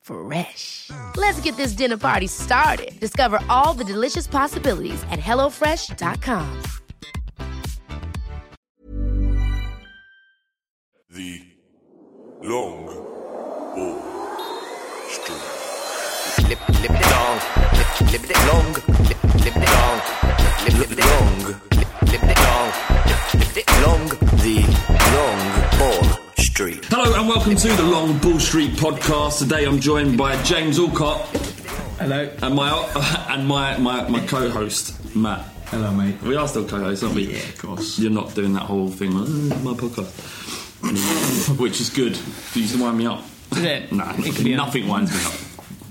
Fresh. Let's get this dinner party started. Discover all the delicious possibilities at hellofresh.com. The long ball street. Lip, lip it long, lip, lip it long, lip, lip it long, lip, lip it long, lip, lip it long, lip, lip it long, the long ball street. Hello and welcome to the Long Bull Street podcast. Today I'm joined by James Alcott. Hello. And my and my, my, my co-host Matt. Hello, mate. We are still co-hosts, aren't we? Yeah, of course. You're not doing that whole thing, like, "Mm, my podcast, which is good. You used to wind me up. Is it? Nah, It nothing winds me up.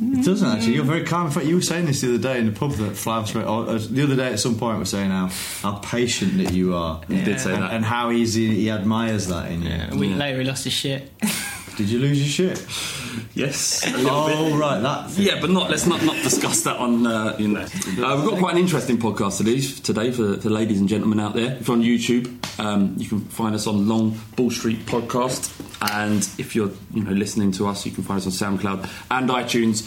It doesn't actually. You're very calm. In fact, you were saying this the other day in the pub that Flav's. Or, uh, the other day at some point, we were saying how, how patient that you are. You did say and, that. and how easy he admires that in you. A week later, he lost his shit. Did you lose your shit? Yes. Oh, bit. right, that. Yeah, but not. Let's not not discuss that on. Uh, you know, uh, we've got quite an interesting podcast today. Today for, for ladies and gentlemen out there. If you're on YouTube, um, you can find us on Long Bull Street Podcast, and if you're you know listening to us, you can find us on SoundCloud and iTunes.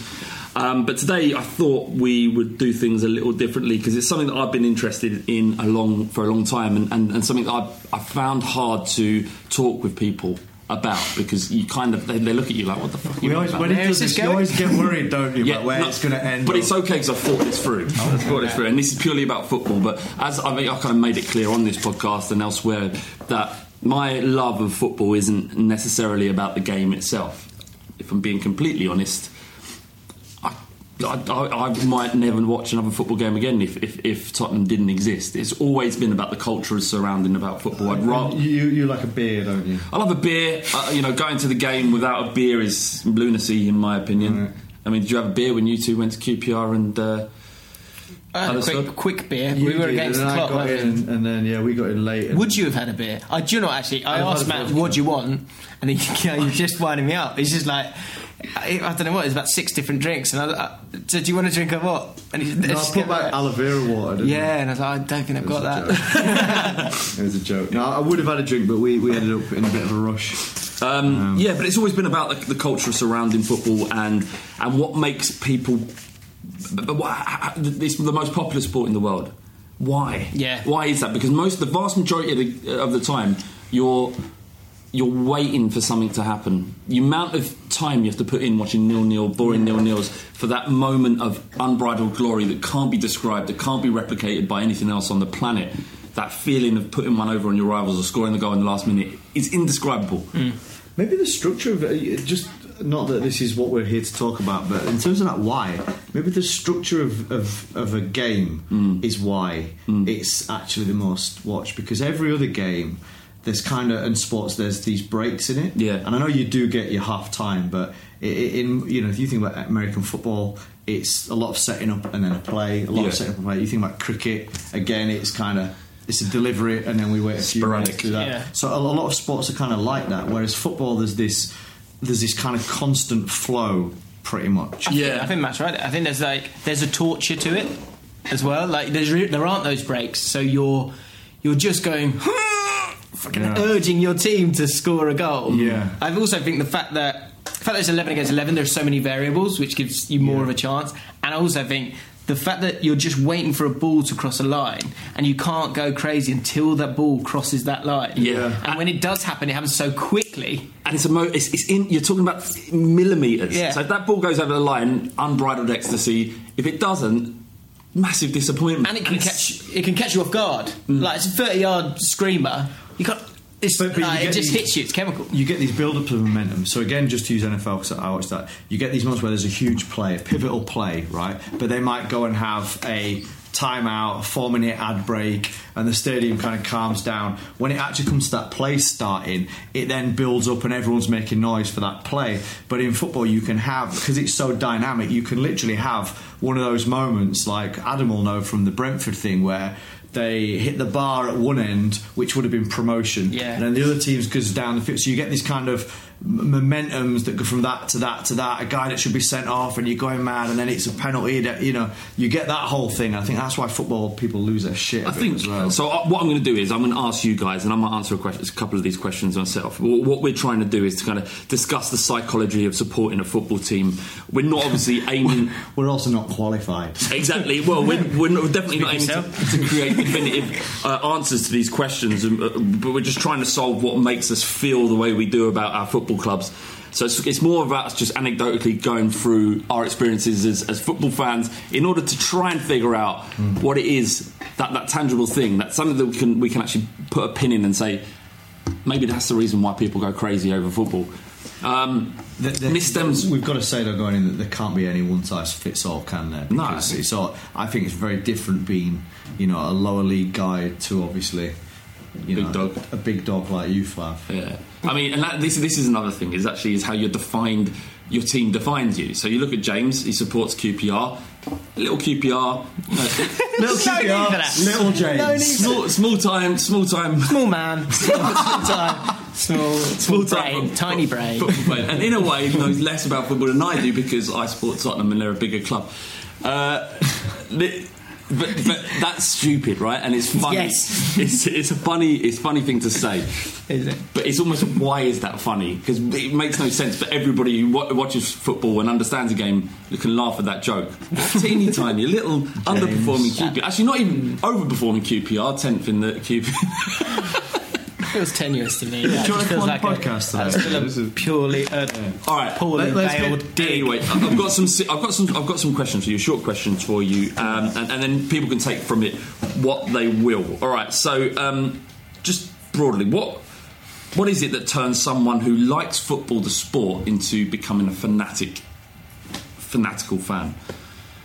Um, but today, I thought we would do things a little differently because it's something that I've been interested in a long for a long time, and, and, and something that I've, I've found hard to talk with people about because you kind of they, they look at you like what the fuck are you We always, about? when he Where does is this, this you always get worried, don't you, about where no, it's going to end. But up. it's okay because I've thought this through. I've thought this through, and this is purely about football. But as I, mean, I kind of made it clear on this podcast and elsewhere that my love of football isn't necessarily about the game itself. If I'm being completely honest, I, I, I, I might never watch another football game again if, if, if Tottenham didn't exist. It's always been about the culture surrounding about football. I'd rather. You, you like a beer, don't you? I love a beer. Uh, you know, going to the game without a beer is lunacy, in my opinion. Right. I mean, did you have a beer when you two went to QPR and? Uh, I had a Other quick, stuff? quick beer. You we were did, against and the I clock, got in, and then yeah, we got in late. Would you have had a beer? I do you know actually. I I've asked Matt, "What do you want?" And he, you know, he was just winding me up. He's just like, I, I don't know what. It's about six different drinks, and I, I said, "Do you want a drink of what?" And he No, I put back aloe vera water. Didn't Yeah, and I was like, "I don't think I've got It was a that." It was a joke. No, I would have had a drink, but we, we ended up in a bit of a rush. um, yeah, but it's always been about the, the culture surrounding football and and what makes people. But- but what- It's the most popular sport in the world. Why? Yeah. Why is that? Because most, the vast majority of the, of the time, you're you're waiting for something to happen. The amount of time you have to put in watching nil nil, boring nil nils for that moment of unbridled glory that can't be described, that can't be replicated by anything else on the planet. That feeling of putting one over on your rivals or scoring the goal in the last minute is indescribable. Mm. Maybe the structure of it, just not that this is what we're here to talk about, but in terms of that why, maybe the structure of, of, of a game Mm. is why it's actually the most watched because every other game. There's kind of in sports. There's these breaks in it, Yeah. And I know you do get your half time, but i- i- in you know if you think about American football, it's a lot of setting up and then a play, a lot Yeah. of setting up and play. You think about cricket, again, it's kind of it's a delivery and then we wait a few Sporadic. minutes to do that. Yeah. So a, a lot of sports are kind of like that. Whereas football, there's this there's this kind of constant flow, pretty much. Yeah. I think that's right. I think there's like there's a torture to it as well. Like there's re- there aren't those breaks, so you're you're just going. Fucking Yeah. urging your team to score a goal. Yeah. I also think the fact that the fact that it's eleven against eleven, there's so many variables, which gives you more Yeah. of a chance. And I also think the fact that you're just waiting for a ball to cross a line and you can't go crazy until that ball crosses that line. Yeah. And when it does happen, it happens so quickly. And it's a mo- it's, it's in. You're talking about millimeters. Yeah. So if that ball goes over the line, unbridled ecstasy. If it doesn't, massive disappointment. and it can it's- catch it can catch you off guard. Mm. Like it's a thirty yard screamer. You got it's, But- but uh, it just these- hits you. It's chemical. you get these build-ups of momentum. So again, just to use NFL because I watched that, you get these moments where there's a huge play, a pivotal play, right? But they might go and have a timeout, a four-minute ad break, and the stadium kind of calms down. When it actually comes to that play starting, it then builds up and everyone's making noise for that play. But in football, you can have because it's so dynamic, you can literally have one of those moments like Adam will know from the Brentford thing where. They hit the bar at one end, which would have been promotion, Yeah. and then the other teams goes down the field. So you get this kind of momentums that go from that to that to that. A guy that should be sent off, and you're going mad, and then it's a penalty. That you know, you get that whole thing. I think that's why football people lose their shit. I think as well. so. Uh, what I'm going to do is I'm going to ask you guys, and I'm going to answer a, question, a couple of these questions myself. What we're trying to do is to kind of discuss the psychology of supporting a football team. We're not obviously aiming We're also not qualified. exactly. Well, we're, we're not, definitely not aiming to, to create definitive uh, answers to these questions, um, uh, but we're just trying to solve what makes us feel the way we do about our football clubs. So it's, it's more about us just anecdotally going through our experiences as, as football fans in order to try and figure out what it is that, that tangible thing that something that we can we can actually put a pin in and say maybe that's the reason why people go crazy over football. Um, The- the- We've got to say though, going in that there can't be any one size fits all, can there? No. Because it's all, I think it's very different being, you know, a lower league guy to obviously, you Big know, dog. a big dog like you, Flav. Yeah, I mean, and that, this this is another thing. Is actually is how you're defined. Your team defines you. So you look at James. He supports QPR. Little QPR. no, Little No need little James. No small, small time. Small time. Small man, small time, small, small time brain, fo- tiny fo- brain. And in a way, he knows less about football than I do because I support Tottenham and they're a bigger club. Uh, the- but, but that's stupid, right? And it's funny. Yes. It's, it's a funny. It's a funny thing to say. Is it? But it's almost why is that funny? Because it makes no sense. But everybody who wa- watches football and understands the game can laugh at that joke. Teeny tiny, little underperforming QPR. Actually, not even overperforming QPR. Tenth in the QPR. feels tenuous to me. Do you want to feels come on like the a, podcast that's today? still This a is- purely, uh, All right, poorly Let- let's veiled get- dig. Anyway, I've got some. I've got some. I've got some questions for you. Short questions for you, um, and, and then people can take from it what they will. All right. So, um, just broadly, what what is it that turns someone who likes football, the sport, into becoming a fanatic, fanatical fan?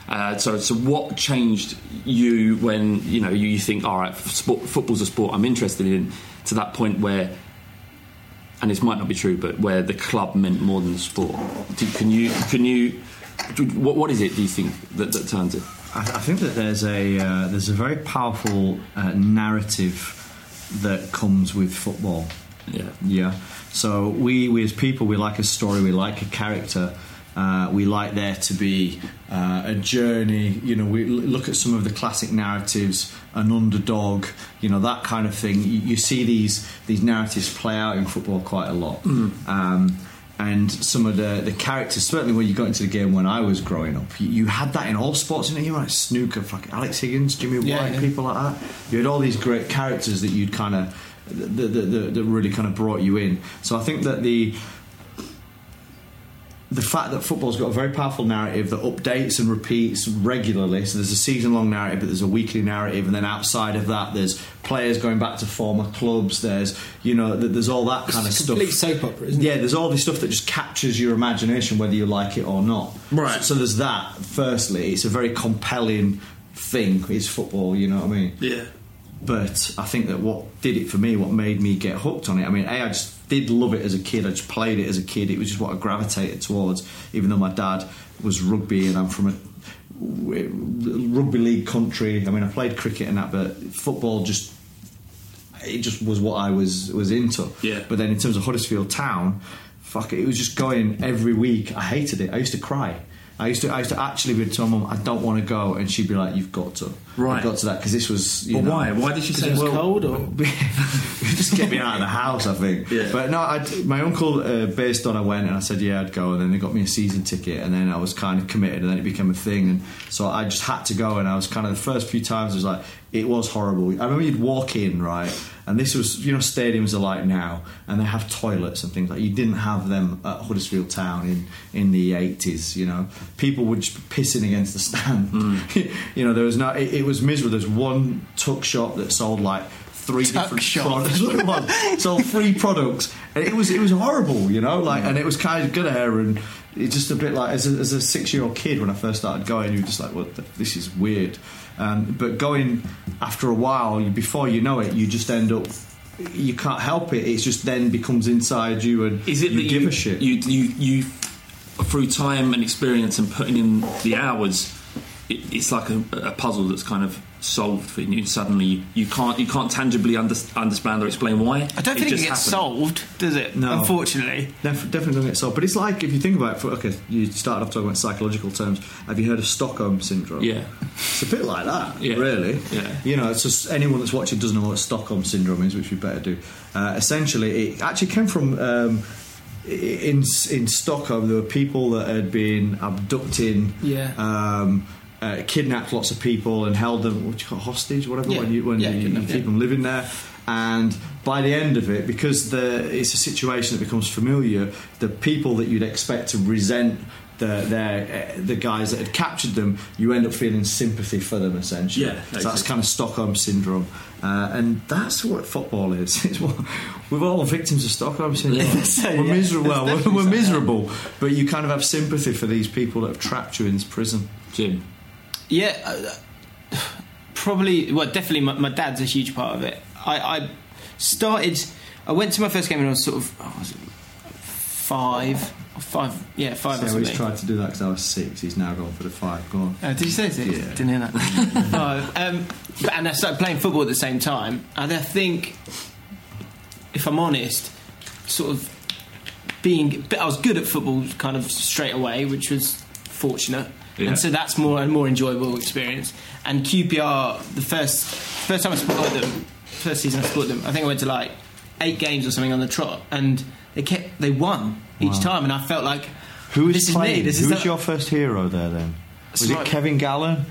Uh, so, so what changed you when you know you, you think, all right, sport, football's a sport I'm interested in, to that point where and this might not be true, but where the club meant more than the sport. Can you can you what, what is it? Do you think that, that turns it? I, I think that there's a uh, there's a very powerful uh, narrative that comes with football. Yeah. Yeah. So we, we as people, we like a story, we like a character. Uh, we like there to be uh, a journey. You know, we look at some of the classic narratives, an underdog. You know, that kind of thing. You, you see these these narratives play out in football quite a lot. Um, and some of the, the characters, certainly when you got into the game when I was growing up, you, you had that in all sports. You know, you were like snooker, fucking Alex Higgins, Jimmy White, Yeah, yeah. people like that. You had all these great characters that you'd kind of that, that, that, that really kind of brought you in. So I think that the the fact that football's got a very powerful narrative that updates and repeats regularly. So there's a season long narrative, but there's a weekly narrative, and then outside of that, there's players going back to former clubs. There's you know, th- there's all that kind of It's a stuff. complete soap opera, isn't it? Yeah, there's all this stuff that just captures your imagination, whether you like it or not. Right. So, so there's that. Firstly, it's a very compelling thing. It's football. You know what I mean? Yeah. But I think that what did it for me, what made me get hooked on it, I mean, A, I just did love it as a kid. I just played it as a kid. It was just what I gravitated towards, even though my dad was rugby and I'm from a rugby league country. I mean, I played cricket and that, but football just. It just was what I was was into. Yeah. But then in terms of Huddersfield Town, fuck it, it was just going every week. I hated it. I used to cry. I used to I used to actually be to my mum, I don't want to go, and she'd be like, "You've got to." Right. You've got to that because this was. You But know, why? Why did she say it was well, cold or just get me out of the house, I think. Yeah. But no, I'd, my uncle, uh, based on I went and I said, yeah, I'd go. And then they got me a season ticket. And then I was kind of committed. And then it became a thing. And so I just had to go. And I was kind of the first few times, it was like, it was horrible. I remember you'd walk in, right? And this was, you know, stadiums are like now, and they have toilets and things like. You didn't have them at Huddersfield Town in in the eighties. You know, people were just pissing against the stand. Hmm. you know, there was no. It, it was miserable. There's one tuck shop that sold like three Tuck different shop. products. That's what it was. sold three products, and it was it was horrible. You know, like, hmm. and it was kind of good air and. It's just a bit like as a, as a six-year-old kid when I first started going, you were just like, "Well, th- this is weird." Um, but going after a while, before you know it, you just end up. You can't help it. It just then becomes inside you, and Is it you that give you, a shit? You, you, you, through time and experience and putting in the hours, it, it's like a, a puzzle that's kind of solved for you. Suddenly, you can't you can't tangibly under, understand or explain why. I don't think it, just gets happened. solved, does it? No. Unfortunately. Def- definitely doesn't get solved. But it's like if you think about it. For, okay, you started off talking about psychological terms. Have you heard of Stockholm syndrome? Yeah. It's a bit like that, Yeah. really. Yeah. You know, it's just anyone that's watching doesn't know what Stockholm syndrome is, which we better do. Uh, essentially, it actually came from um, in in Stockholm. There were people that had been abducting, Yeah. um, uh, kidnapped lots of people and held them, what do you call it, hostage, whatever. Yeah. When you when Yeah, you, you keep them living there. And by the end of it, because the, it's a situation that becomes familiar, the people that you'd expect to resent the their, uh, the guys that had captured them, you end up feeling sympathy for them essentially. Yeah, so that's kind of Stockholm syndrome, uh, and that's what football is. It's what, we're all victims of Stockholm syndrome. We're yeah, miserable. Well, we're, we're miserable, but you kind of have sympathy for these people that have trapped you in this prison. Jim. Yeah, uh, probably. Well, definitely. My, my dad's a huge part of it. I, I started. I went to my first game when I was sort of oh, was it five, five. Yeah, five or So he's tried to do that because I was six. He's now gone for the five. Go on. Uh, did you say six? Yeah. Didn't hear that. no, um, but, and I started playing football at the same time. And I think, if I'm honest, sort of being, but I was good at football kind of straight away, which was fortunate. Yeah. And so that's more a more enjoyable experience. And QPR, the first first time I supported them, first season I supported them, I think I went to like eight games or something on the trot, and they kept they won each Wow. time, and I felt like Who this is me. This Who's the- your first hero there then? Was So- it Kevin Gallen?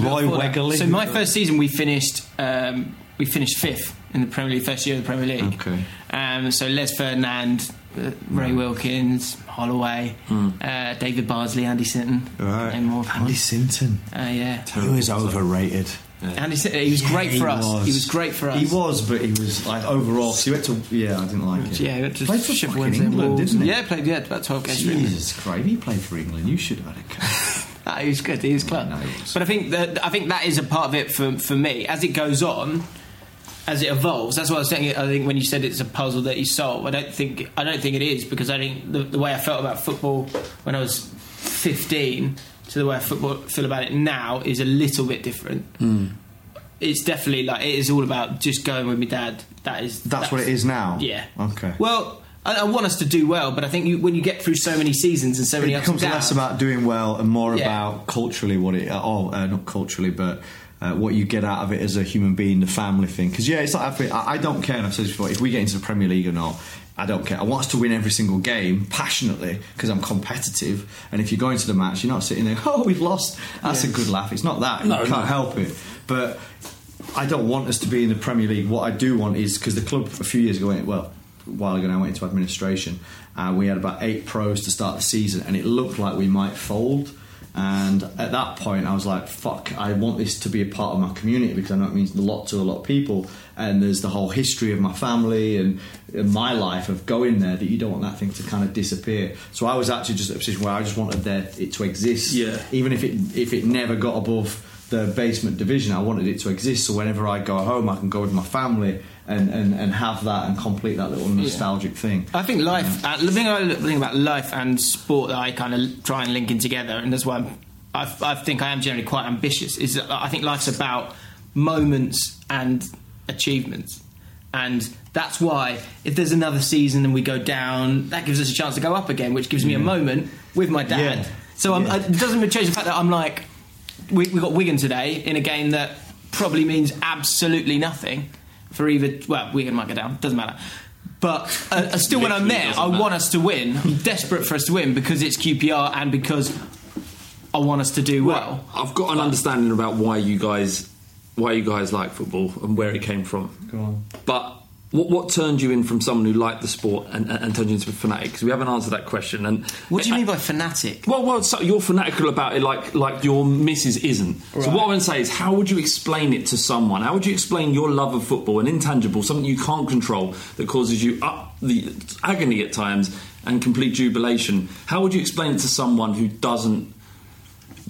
Roy Before So my first season, we finished um, we finished fifth in the Premier League, first year of the Premier League. Okay. Um, so Les Ferdinand, uh, Ray Wilkins, Holloway, uh, David Bardsley, Andy Sinton, Right. Andy Sinton. Uh, yeah. He was overrated. Andy Sinton, he was great for us. was. He was great for us. He was, but he was like overall. So he went to. Yeah, I didn't like it. Yeah, he went to played for Sheffield fucking Wednesday England, didn't he? Yeah, played yeah about twelve games. for Jesus Christ, he played for England. You should have had a. Ah, he was good. He was clever. No. But I think that I think that is a part of it for for me. As it goes on, as it evolves, that's what I was saying. I think when you said it's a puzzle that you solve, I don't think I don't think it is because I think the, the way I felt about football when I was fifteen to the way I football, feel about it now is a little bit different. Hmm. It's definitely like it is all about just going with my dad. That is That's what it is now. Yeah. Okay. Well. I, I want us to do well, but I think you, when you get through so many seasons and so many it becomes downs, less about doing well and more Yeah. about culturally what it. Oh, uh, not culturally, but. Uh, what you get out of it as a human being, the family thing. Because yeah, it's like I, I don't care. And I've said this before. If we get into the Premier League or not, I don't care. I want us to win every single game passionately because I'm competitive. And if you're going to the match, you're not sitting there. Oh, we've lost. That's a good laugh. It's not that. No, you can't no. help it. But I don't want us to be in the Premier League. What I do want is because the club a few years ago, went, well, a while ago now, went into administration. Uh, we had about eight pros to start the season, and it looked like we might fold. And at that point, I was like, "Fuck! I want this to be a part of my community because I know it means a lot to a lot of people." And there's the whole history of my family and, and my life of going there that you don't want that thing to kind of disappear. So I was actually just at a position where I just wanted there it to exist, Yeah. even if it if it never got above the basement division. I wanted it to exist, so whenever I go home, I can go with my family and, and, and have that and complete that little nostalgic thing. I think life. Uh, the thing I think about life and sport that I kind of try and link in together, and that's why I'm, I, I think I am generally quite ambitious. Is that I think life's about moments and achievements, and that's why if there's another season and we go down, that gives us a chance to go up again, which gives me a moment with my dad. Yeah. So I'm, Yeah. it doesn't change the fact that I'm like, we, we got Wigan today in a game that probably means absolutely nothing for either. Well, Wigan might go down, doesn't matter. But uh, uh, still, when I'm there, I want us to win. I'm desperate for us to win because it's QPR and because I want us to do well. I've got an understanding about why you guys why you guys like football and where it came from. Go on. But what, what turned you in from someone who liked the sport and, and, and turned you into a fanatic? Because we haven't answered that question. And What do you mean by fanatic? Well, well, so you're fanatical about it, like like your missus isn't. So what I want to say is, how would you explain it to someone? How would you explain your love of football, an intangible, something you can't control, that causes you up the agony at times and complete jubilation? How would you explain it to someone who doesn't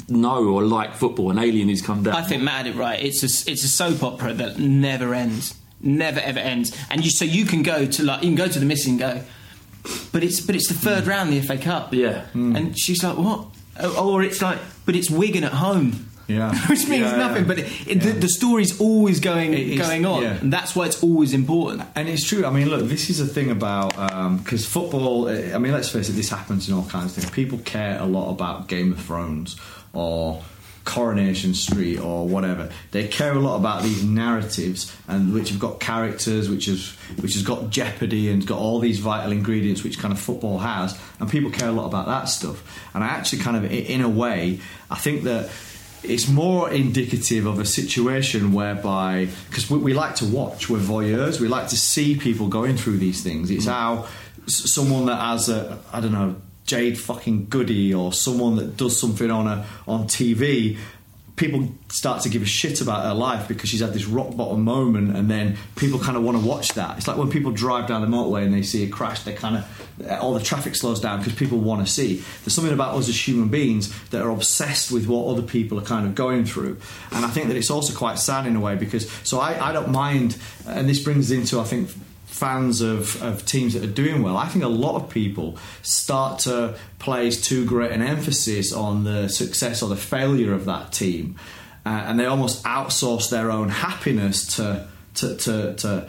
know or like football, an alien who's come down? I think Matt had it right. It's a, it's a soap opera that never ends, never ever ends. And you so you can go to like you can go to the missing go, but it's but it's the third round of the FA Cup. Yeah. and she's like, what? Oh, Or it's like, but it's Wigan at home. Yeah. which means Yeah, nothing. yeah. But it, it, the, the story's always going It is, going on, yeah. and that's why it's always important. And it's true. I mean, look, this is a thing about because football. uh, I mean, let's face it. This happens in all kinds of things. People care a lot about Game of Thrones or Coronation Street or whatever. They care a lot about these narratives and which have got characters, which has which has got jeopardy and got all these vital ingredients which kind of football has. And people care a lot about that stuff. And I actually kind of, in a way, I think that it's more indicative of a situation whereby because we, we like to watch we're voyeurs we like to see people going through these things it's hmm. how someone that has a i don't know jade fucking goody or someone that does something on a on tv people start to give a shit about her life because she's had this rock bottom moment and then people kind of want to watch that. It's like when people drive down the motorway and they see a crash they kind of all the traffic slows down because people want to see. There's something about us as human beings that are obsessed with what other people are kind of going through. And i think that it's also quite sad in a way because so i, I don't mind and this brings into i think fans of, of teams that are doing well, I think a lot of people start to place too great an emphasis on the success or the failure of that team, uh, and they almost outsource their own happiness to to, to, to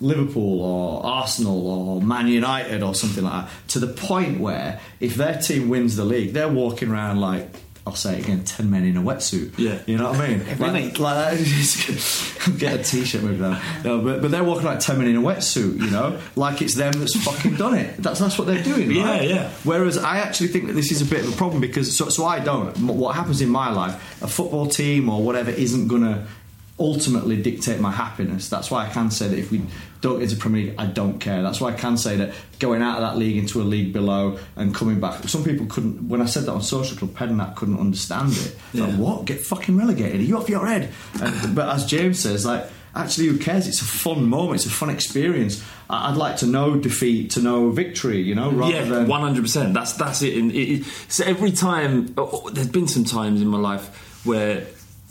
Liverpool or Arsenal or Man United or something like that, to the point where if their team wins the league, they're walking around like. I'll say it again, 10 men in a wetsuit. Yeah. You know what I mean? Every like, like that. Get a t-shirt maybe though. No, but, but they're walking like ten men in a wetsuit, you know, like it's them that's fucking done it. That's that's what they're doing, right? Yeah, yeah. Whereas I actually think that this is a bit of a problem because so, so I don't. What happens in my life, a football team or whatever isn't gonna ultimately dictate my happiness. That's why I can say that if we don't get into Premier League, I don't care. That's why I can say that going out of that league into a league below and coming back. Some people couldn't. When I said that on Social Club, Pedanac couldn't understand it. Like, what? Get fucking relegated? Are you off your head? And, but as James says, like. Actually, who cares? It's a fun moment. It's a fun experience. I'd like to know defeat, to know victory. You know, rather yeah, one hundred percent. That's that's it. And it, it. So every time, oh, oh, there's been some times in my life where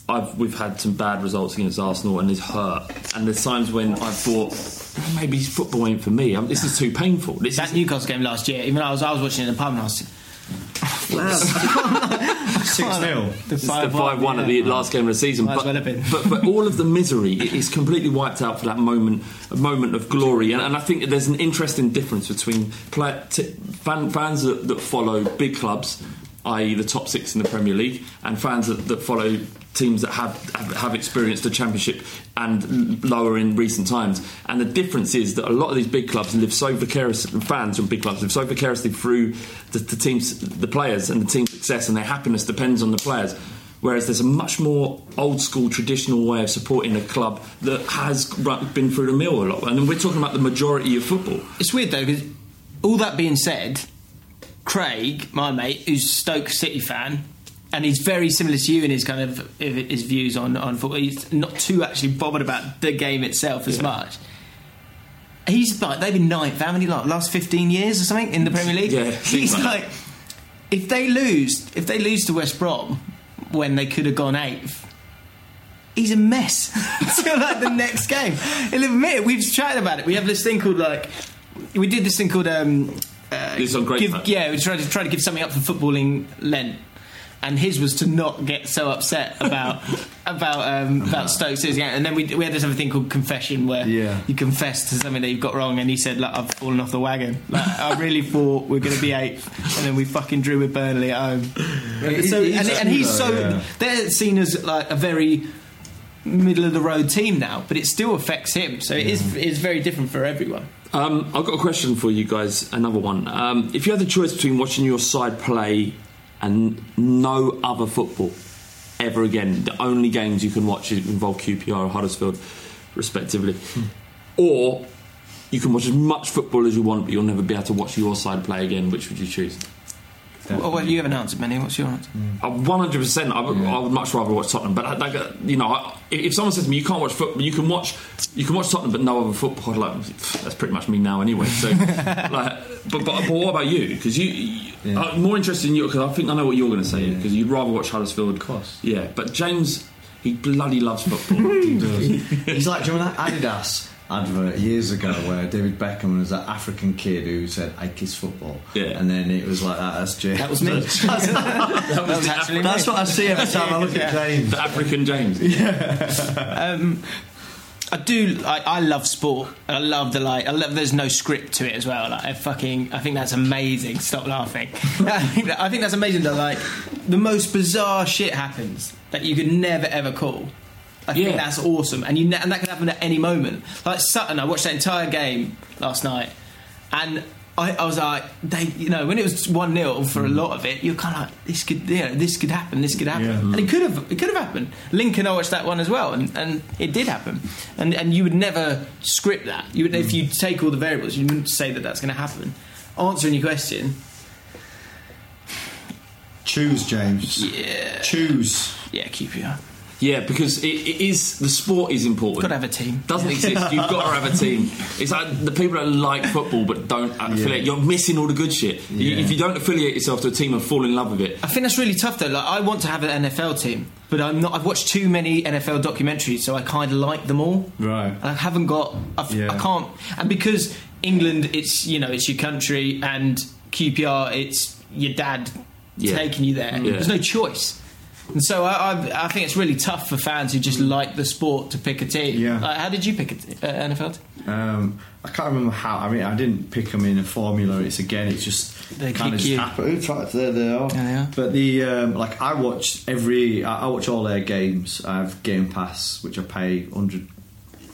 I've we've had some bad results against Arsenal and it's hurt. And there's times when I've thought "Oh, maybe football ain't for me. I'm, this is too painful. This That is, Newcastle game last year, even though I was I was watching it in the pub and I was six 0 the It's the five one at the last game of the season. Might But, well but but all of the misery is completely wiped out for that moment, a moment of glory. And, and I think there's an interesting difference between play, t- fan, fans that, that follow big clubs, i.e. the top six in the Premier League, and fans that, that follow teams that have, have have experienced the Championship and lower in recent times. And the difference is that a lot of these big clubs live so vicariously, fans from big clubs live so vicariously through the, the teams, the players, and the team's success, and their happiness depends on the players. Whereas there's a much more old school, traditional way of supporting a club that has been through the mill a lot. And we're talking about the majority of football. It's weird though, because all that being said, Craig, my mate, who's Stoke City fan, and he's very similar to you in his kind of his views on on football. He's not too actually bothered about the game itself as much. He's like they've been ninth, how many like last fifteen years or something in the Premier League? Yeah, he's like like, if they lose, if they lose to West Brom when they could have gone eighth. He's a mess until like the next game. He'll admit it. We've chatted about it. We have this thing called like we did this thing called um, uh, on Great give, Fun. yeah. We tried to try to give something up for footballing Lent, and his was to not get so upset about about um, about Stoke City. And then we we had this other thing called confession where Yeah. you confess to something that you've got wrong, and he said, "Like I've fallen off the wagon. Like, I really thought we are going to be eighth, and then we fucking drew with Burnley at home." it- so, it and, and he's so yeah. they're seen as like a very middle of the road team now, but it still affects him. So it is it's very different for everyone. Um, I've got a question for you guys. Another one. Um, if you had the choice between watching your side play and no other football, ever again. The only games you can watch involve QPR or Huddersfield, respectively. Hmm. Or you can watch as much football as you want, but you'll never be able to watch your side play again. Which would you choose? Well, well, you haven't answered many. What's your answer? One hundred percent. I would I would much rather watch Tottenham. But like, uh, you know, I, if someone says to me, "You can't watch football," you can watch, you can watch Tottenham, but no other football. I'd Like that's pretty much me now, anyway. So, like, but, but but what about you? Because you, you I'm more interested in you because I think I know what you're going to say. Because you'd rather watch Huddersfield. Of course. Yeah, but James, he bloody loves football. He's like, do you remember that Adidas advert years ago where David Beckham was that African kid who said, I kiss football? Yeah. And then it was like that, that's James. That was me. that was actually That's what I see every time I look at James. the African James. Um, I do. I, I love sport. I love the like. I love. There's no script to it as well. Like I fucking. I think that's amazing. Stop laughing. I, think that, I think that's amazing. That like the most bizarre shit happens that you could never ever call. I think that's awesome, and you ne- and that can happen at any moment. Like Sutton, I watched that entire game last night, and I, I was like, they, you know, when it was one 0 for a mm. lot of it, you're kind of like, this could, you know, this could happen, this could happen, Yeah. and it could have, it could have happened. Lincoln, I watched that one as well, and, and it did happen, and and you would never script that. You would, if mm. you take all the variables, you wouldn't say that that's going to happen. Answering your question, Choose, James. yeah, Choose. yeah, QPR. Yeah, because it, it is the sport is important. Got to have a team. doesn't exist. You've got to have a team. It's like the people that like football but don't affiliate. You're missing all the good shit. You- Yeah. if you don't affiliate yourself to a team and fall in love with it, I think that's really tough though. Like, I want to have an NFL team, but I'm not. I've watched too many NFL documentaries, so I kind of like them all. Right. And I haven't got. I've, Yeah. I can't. And because England, it's you know, it's your country, and QPR, it's your dad Yeah. taking you there. Yeah. There's no choice. And so I, I, I think it's really tough for fans who just like the sport to pick a team. Yeah. Like, how did you pick a t- uh, NFL? Um, I can't remember how. I mean, I didn't pick them in a formula. It's again, it's just They kind of just happened. In fact, there they are. Yeah. But the um, like, I watch every. I, I watch all their games. I have Game Pass, which I pay hundred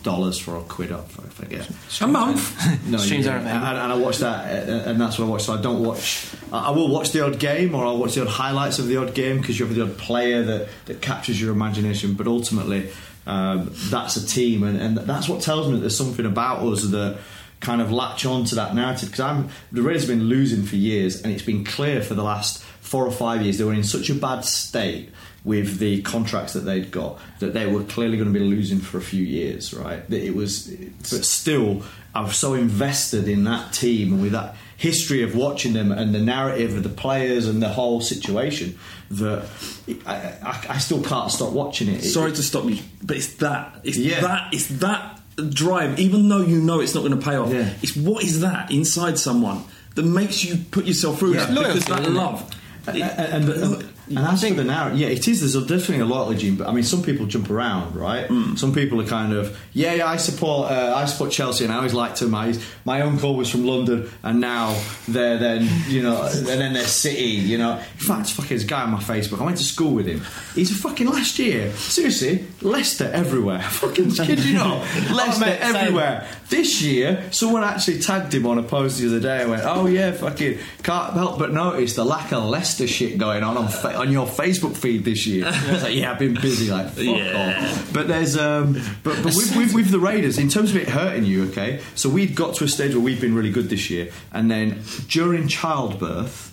dollars for a quid up. I forget. a month. No, Streams yeah. are available. and, and I watch that, uh, and that's what I watch. So I don't watch. I I will watch the odd game, or I'll watch the odd highlights of the odd game because you have the odd player that, that captures your imagination. But ultimately, um, that's a team, and, and that's what tells me that there's something about us that kind of latch on to that narrative. Because I'm the Raiders have been losing for years, and it's been clear for the last four or five years they were in such a bad state with the contracts that they'd got that they were clearly going to be losing for a few years, right? That it was, but still, I was so invested in that team and with that history of watching them and the narrative of the players and the whole situation that I, I, I still can't stop watching it. Sorry to stop you, but it's that. It's Yeah. that. It's that drive. Even though you know it's not going to pay off, Yeah. it's what is that inside someone that makes you put yourself through Yeah. that because Loyalty, that isn't it? love. and, and, and, and I think the narrative, yeah, it is. There's definitely a lot of gene, but I mean, some people jump around, right? Some people are kind of, yeah, yeah, I support, uh, I support Chelsea, and I always liked them. My my uncle was from London, and now they're then, you know, and then they're City, you know. In fact, fucking this guy on my Facebook, I went to school with him. He's a fucking last year, seriously, Leicester everywhere. fucking kid, you know, Leicester everywhere. This year, someone actually tagged him on a post the other day and went, "Oh yeah, fucking can't help but notice the lack of Leicester shit going on on, fa- on your Facebook feed this year." I was like, "Yeah, I've been busy." Like, fuck Yeah. off. But there's, um, but, but with, with, with the Raiders, in terms of it hurting you, okay. So we've got to a stage where we've been really good this year, and then during childbirth.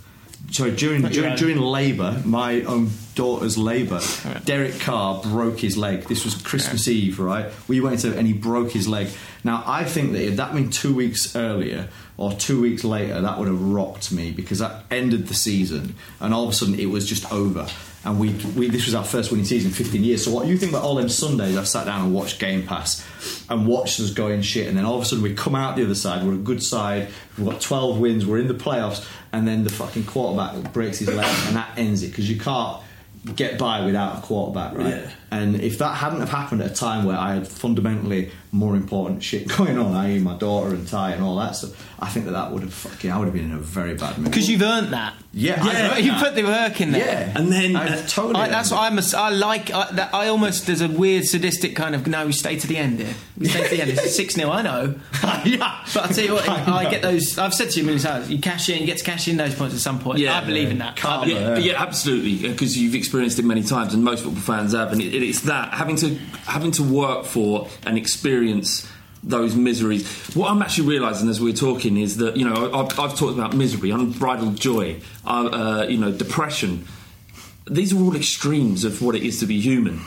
Sorry, during during, during labour, my own daughter's labour, Derek Carr broke his leg. This was Christmas Eve, right? We went to and he broke his leg. Now I think that if that been two weeks earlier or two weeks later, that would have rocked me because that ended the season, and all of a sudden it was just over. And we, we this was our first winning season in 15 years. So what do you think about all them Sundays? I've sat down and watched Game Pass and watched us going shit, and then all of a sudden we come out the other side. We're a good side. We've got 12 wins. We're in the playoffs, and then the fucking quarterback breaks his leg, and that ends it because you can't get by without a quarterback, right? Yeah. And if that hadn't have happened at a time where I had fundamentally more important shit going on, i.e., my daughter and Ty and all that stuff, I think that that would have fucking, I would have been in a very bad mood. Because you've earned that. Yeah, yeah. earned You that. put the work in there. yeah, And then- I've uh, totally. I, that's what I'm. A, I like. I, that, I almost there's a weird sadistic kind of no. We stay to the end here. We stay to the end. It's six 0 I know. yeah, But I tell you what, I I, get those. I've said to you a million times. You cash in. You get to cash in those points at some point. Yeah. I believe in that. I Can't- believe- Yeah, yeah, absolutely. Because you've experienced it many times, and most football fans have. And it, it's that having to having to work for and experience those miseries. What I'm actually realising as we're talking is that you know I've, I've talked about misery, unbridled joy, uh, uh, you know, depression. These are all extremes of what it is to be human.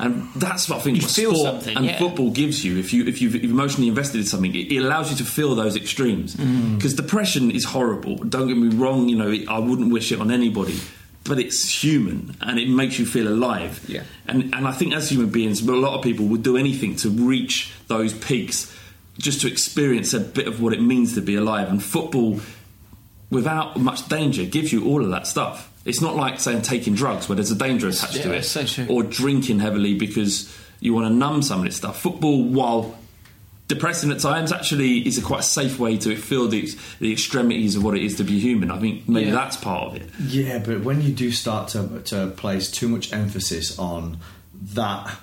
And that's what I think You sport something, and yeah. football gives you. If you if you've emotionally invested in something, it, it allows you to feel those extremes. Mm. Because depression is horrible. Don't get me wrong. You know, I wouldn't wish it on anybody, but it's human and it makes you feel alive. Yeah. And and I think as human beings, a lot of people would do anything to reach those peaks, just to experience a bit of what it means to be alive. And football, without much danger, gives you all of that stuff. It's not like saying taking drugs where there's a danger attached to it, so true. or drinking heavily because you want to numb some of this stuff. Football, while depressing at times, actually is a quite safe way to feel the, the extremities of what it is to be human. I think maybe Yeah. that's part of it. Yeah, but when you do start to, to place too much emphasis on that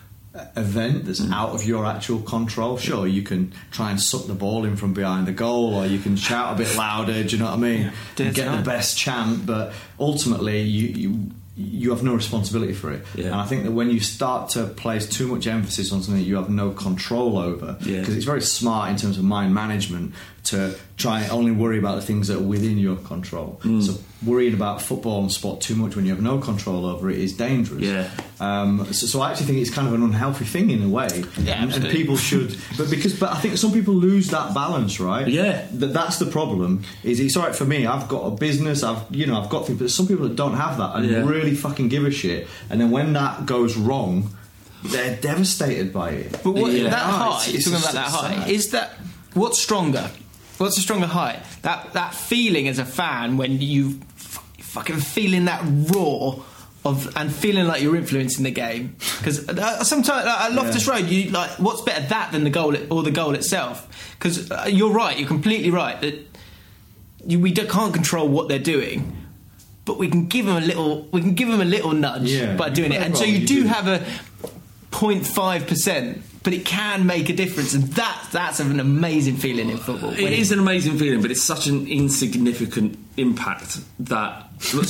event that's mm. out of your actual control, sure, you can try and suck the ball in from behind the goal or you can shout a bit louder, do you know what I mean? Dead Get the best chant, but ultimately you. you you have no responsibility for it, Yeah. and I think that when you start to place too much emphasis on something that you have no control over, Yeah. because it's very smart in terms of mind management to try and only worry about the things that are within your control. Mm. So worrying about football and sport too much when you have no control over it is dangerous. Yeah. Um, so, so I actually think it's kind of an unhealthy thing in a way. Yeah, and, and people should, but because, but I think some people lose that balance, right? Yeah. That that's the problem. Is it's all right for me. I've got a business. I've you know I've got things, but some people that don't have that and Yeah. really fucking give a shit. And then when that goes wrong. They're devastated by it. But what, Yeah. that Oh, high, it's- it's talking about that so high, sad. is that what's stronger? What's a stronger high? That that feeling as a fan when you f- fucking feeling that raw of and feeling like you're influencing the game. Because uh, sometimes like, at Loftus Yeah. Road, you like what's better that than the goal or the goal itself? Because uh, you're right, you're completely right that you, we can't control what they're doing. But we can give them a little. We can give them a little nudge Yeah. by doing it, and so you, you do do. have a 0.5 percent, but it can make a difference, and that that's an amazing feeling in football. It is an amazing feeling, but it's such an insignificant impact that.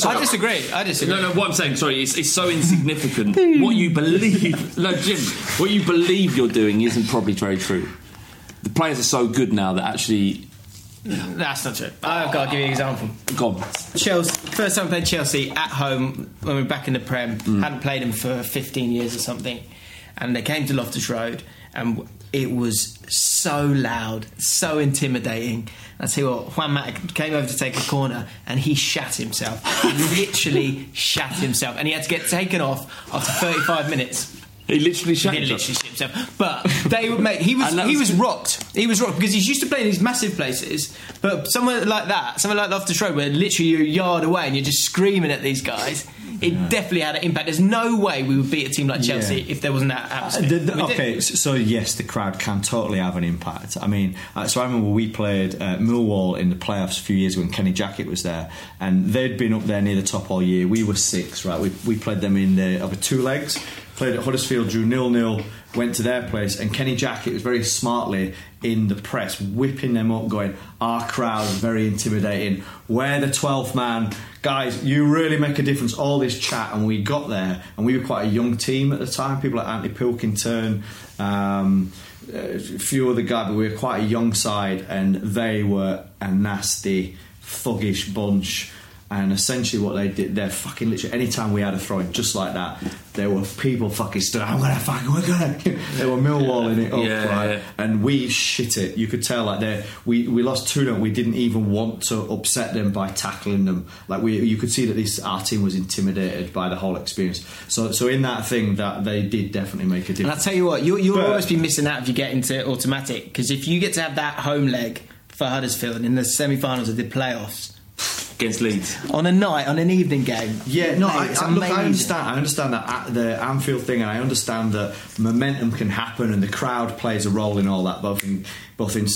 I disagree. I disagree. No, no. What I'm saying, sorry, it's, it's so insignificant. what you believe, no, Jim, what you believe you're doing isn't probably very true. The players are so good now that actually, That's not true. I've got to give you an example. God, Chelsea, first time I played Chelsea at home when we were back in the Prem. Mm. Hadn't played them for 15 years or something, and they came to Loftus Road, and it was so loud, so intimidating. I tell you what, Juan Mata came over to take a corner, and he shat himself. He literally shat himself, and he had to get taken off after 35 minutes. he literally He himself. literally shit himself, but they would make. He was he was- rocked. He was rocked because he's used to playing in these massive places, but somewhere like that, somewhere like Loftus Road, where literally you're a yard away and you're just screaming at these guys. It definitely had an impact. There's no way we would beat a team like Chelsea Yeah. if there wasn't that Uh, atmosphere. the- the- did. okay, so yes, the crowd can totally have an impact. I mean, uh, so I remember we played uh, Millwall in the playoffs a few years ago when Kenny Jackett was there, and they'd been up there near the top all year. We were six, right? We, we played them in the over two legs. Played at Huddersfield, drew nil nil. Went to their place, and Kenny Jackett was very smartly in the press, whipping them up, going, "Our crowd is very intimidating. We're the twelfth man, guys. You really make a difference." All this chat, and we got there, and we were quite a young team at the time. People like Anthony Pilkington, um, a few other guys, but we were quite a young side, and they were a nasty, thuggish bunch. And essentially, what they did, they're fucking literally. Anytime we had a throw in, just like that, there were people fucking stood. I'm gonna fucking, we're gonna. they were Millwalling it up, Yeah, right? yeah. And we shit it. You could tell, like, they we we lost two 0 We didn't even want to upset them by tackling them. Like, we you could see that this our team was intimidated by the whole experience. So, so in that thing, that they did definitely make a difference. And I'll tell you what, you, you'll But- always be missing out if you get into automatic because if you get to have that home leg for Huddersfield in the semi-finals of the playoffs, against Leeds. on a night, on an evening game. Yeah, no, Mate, I, I, look, I understand. I understand that at the Anfield thing, and I understand that momentum can happen, and the crowd plays a role in all that, both in both in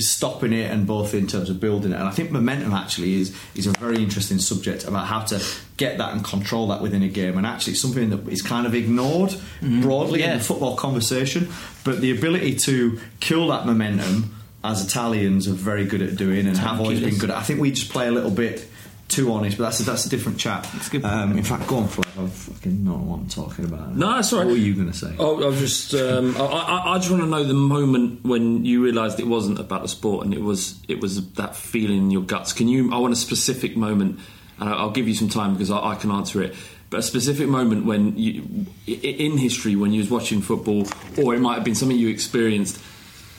stopping it and both in terms of building it. And I think momentum actually is is a very interesting subject about how to get that and control that within a game, and actually it's something that is kind of ignored mm-hmm. broadly in the football conversation. But the ability to kill that momentum, as Italians are very good at doing, and have always been good. at. I think we just play a little bit too honest, but that's a, that's a different chat. Um, in fact, go on, Flev. I fucking know what I'm talking about. No, that's all right. What were you going to say? Oh, I was just. Um, I, I, I just want to know the moment when you realised it wasn't about the sport and it was it was that feeling in your guts. Can you? I want a specific moment, and I'll I'll give you some time because I, I can answer it. But a specific moment when you, in history, when you was watching football, or it might have been something you experienced,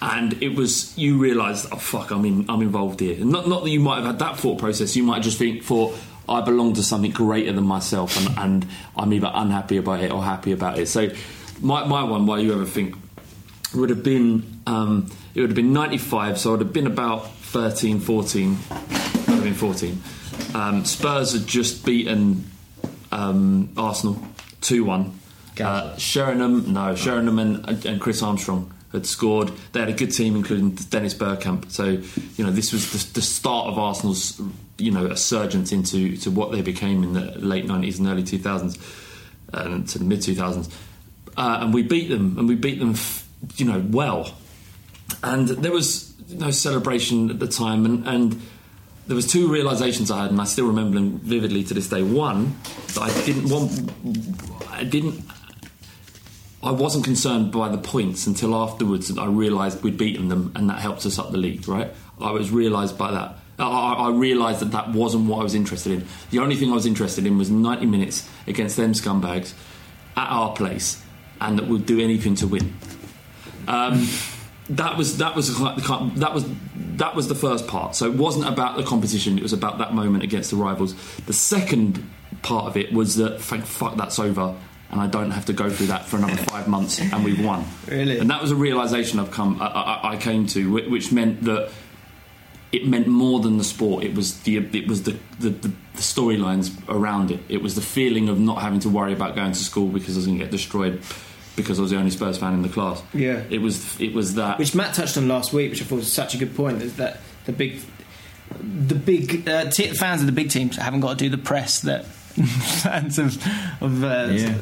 and it was you realised, oh fuck, I'm in, I'm involved here. Not not that you might have had that thought process. You might just think, thought, I belong to something greater than myself, and, and I'm either unhappy about it or happy about it. So, my my one, why you ever think, would have been um, it would have been 95. So it would have been about 13, 14. Would have been 14. Um, Spurs had just beaten um, Arsenal two one. Uh, Sheringham, no, Sheringham and, and Chris Armstrong had scored. They had a good team, including Dennis Bergkamp. So, you know, this was the, the start of Arsenal's, you know, a surgence into to what they became in the late nineties and early two thousands, and to the mid two thousands. Uh, and we beat them, and we beat them, you know, well. And there was no celebration at the time, and, and there was two realizations I had, and I still remember them vividly to this day. One, that I didn't want, I didn't, I wasn't concerned by the points until afterwards that I realised we'd beaten them, and that helped us up the league. Right, I was realised by that. I, I realised that that wasn't what I was interested in. The only thing I was interested in was 90 minutes against them scumbags at our place, and that we'd do anything to win. Um, that was that was that was that was the first part. So it wasn't about the competition; it was about that moment against the rivals. The second part of it was that thank fuck that's over, and I don't have to go through that for another five months, and we've won. Really? and that was a realization I've come I, I, I came to, which meant that it meant more than the sport. It was the it was the the, the, the storylines around it. It was the feeling of not having to worry about going to school because I was going to get destroyed because I was the only Spurs fan in the class. Yeah. it was it was that. which Matt touched on last week, which I thought was such a good point. Is that the big, the big uh, t- fans of the big teams haven't got to do the press that fans of of uh, Yeah.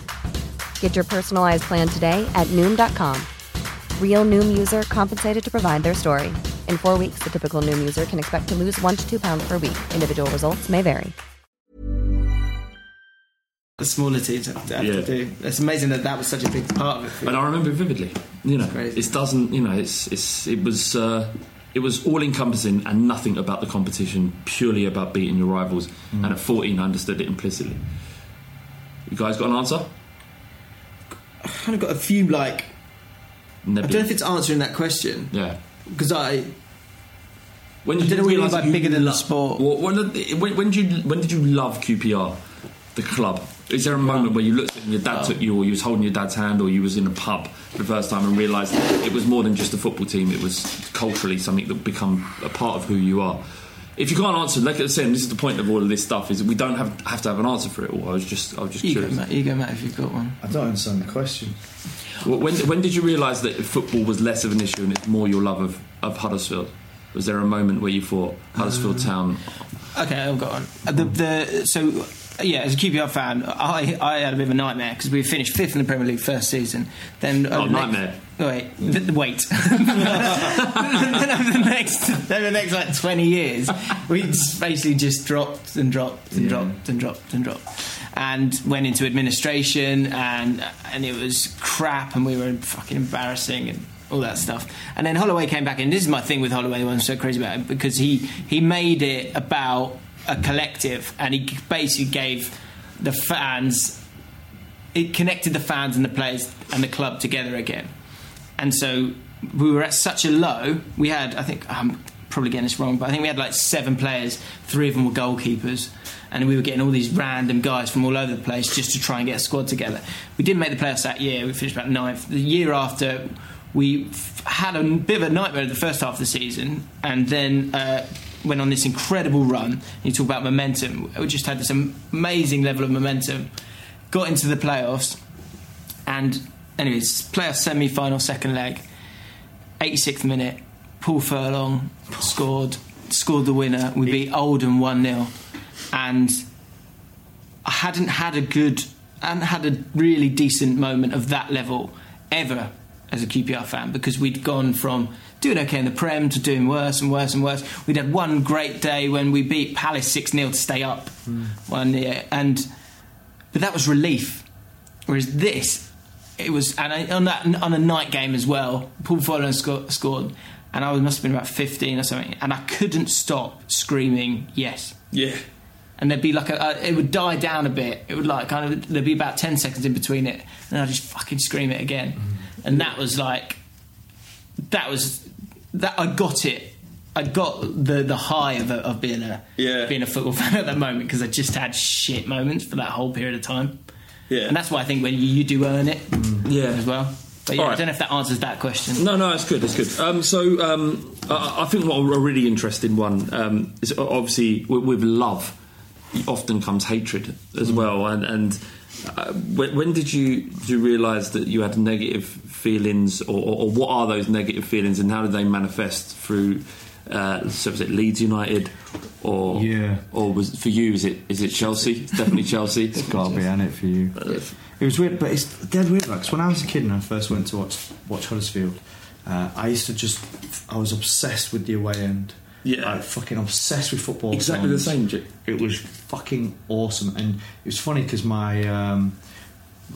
Get your personalized plan today at Noom.com. Real Noom user compensated to provide their story. In four weeks, the typical Noom user can expect to lose one to two pounds per week. Individual results may vary. the smaller teams have to, have Yeah. to do. It's amazing that that was such a big part of it. and I remember it vividly. You know, Crazy. it doesn't. You know, it's it's it was uh, it was all encompassing and nothing about the competition. Purely about beating your rivals. And at fourteen, I understood it implicitly. You guys got an answer? I've kind of got a few like. I don't know if it's answering that question yeah. because I When I don't you realise that bigger than the lo- sport. When, did- when, when did you when did you love QPR, the club? Is there a moment where you looked at and your dad oh. took you, or you was holding your dad's hand, or you was in a pub for the first time and realised it was more than just a football team? It was culturally something that become a part of who you are. If you can't answer, like I was saying, this is the point of all of this stuff: is we don't have have to have an answer for it all. I was just, I was just You go, curious. Matt. You go, Matt, if you've got one. I don't understand the question. Well, When, when did you realise that football was less of an issue and it's more your love of, of Huddersfield? Was there a moment where you thought Huddersfield Town? Okay, I've got one. Uh, The, the, so, yeah, as a QPR fan, I, I had a bit of a nightmare because we finished fifth in the Premier League first season. Then uh, Oh, over the next- nightmare. Oh, wait, th- th- wait. then over the next, over the next like twenty years, we basically just dropped and dropped and dropped and dropped and dropped, and went into administration, and and it was crap, and we were fucking embarrassing, and all that stuff. And then Holloway came back in. This is my thing with Holloway. I'm so crazy about it because he he made it about a collective, and he basically gave the fans it connected the fans and the players and the club together again. And so we were at such a low. We had, I think, I'm probably getting this wrong, but I think we had like seven players. Three of them were goalkeepers, and we were getting all these random guys from all over the place just to try and get a squad together. We didn't make the playoffs that year. We finished about ninth. The year after, we had a bit of a nightmare the first half of the season, and then. Uh, Went on this incredible run. You talk about momentum. We just had this amazing level of momentum. Got into the playoffs, and anyways, playoff semi final, second leg, 86th minute, Paul Furlong scored, scored the winner. We beat Oldham 1 0. And I hadn't had a good, hadn't had a really decent moment of that level ever as a QPR fan because we'd gone from doing okay in the Prem to doing worse and worse and worse. We'd had one great day when we beat Palace 6 0 to stay up one year. And but that was relief. Whereas this, it was, and I, on that on a night game as well. Paul sco- scored, and I was, must have been about fifteen or something, and I couldn't stop screaming yes. Yeah. And there'd be like a, uh, it would die down a bit. It would like kind of there'd be about ten seconds in between it, and I'd just fucking scream it again. And that was like, that was that I got it. I got the the high of, a, of being a Yeah. being a football fan at that moment because I just had shit moments for that whole period of time. Yeah. And that's why I think when you, you do earn it Yeah. as well. But yeah, All I don't know if that answers that question. No, no, it's good. It's good. Um, so um, I, I think what a really interesting one um, is obviously with, with love often comes hatred as well. And, and uh, when, when did you did you realise that you had negative feelings, or, or, or what are those negative feelings, and how did they manifest through? Uh, so was it Leeds United, or Yeah. or was for you? Is it is it Chelsea? It's definitely Chelsea. It's got to be on it for you. It was weird, but it's dead weird. Like, 'cause when I was a kid and I first went to watch watch Huddersfield, uh, I used to just I was obsessed with the away end. Yeah. like, fucking obsessed with football. Exactly the same. It was fucking awesome, and it was funny because my um,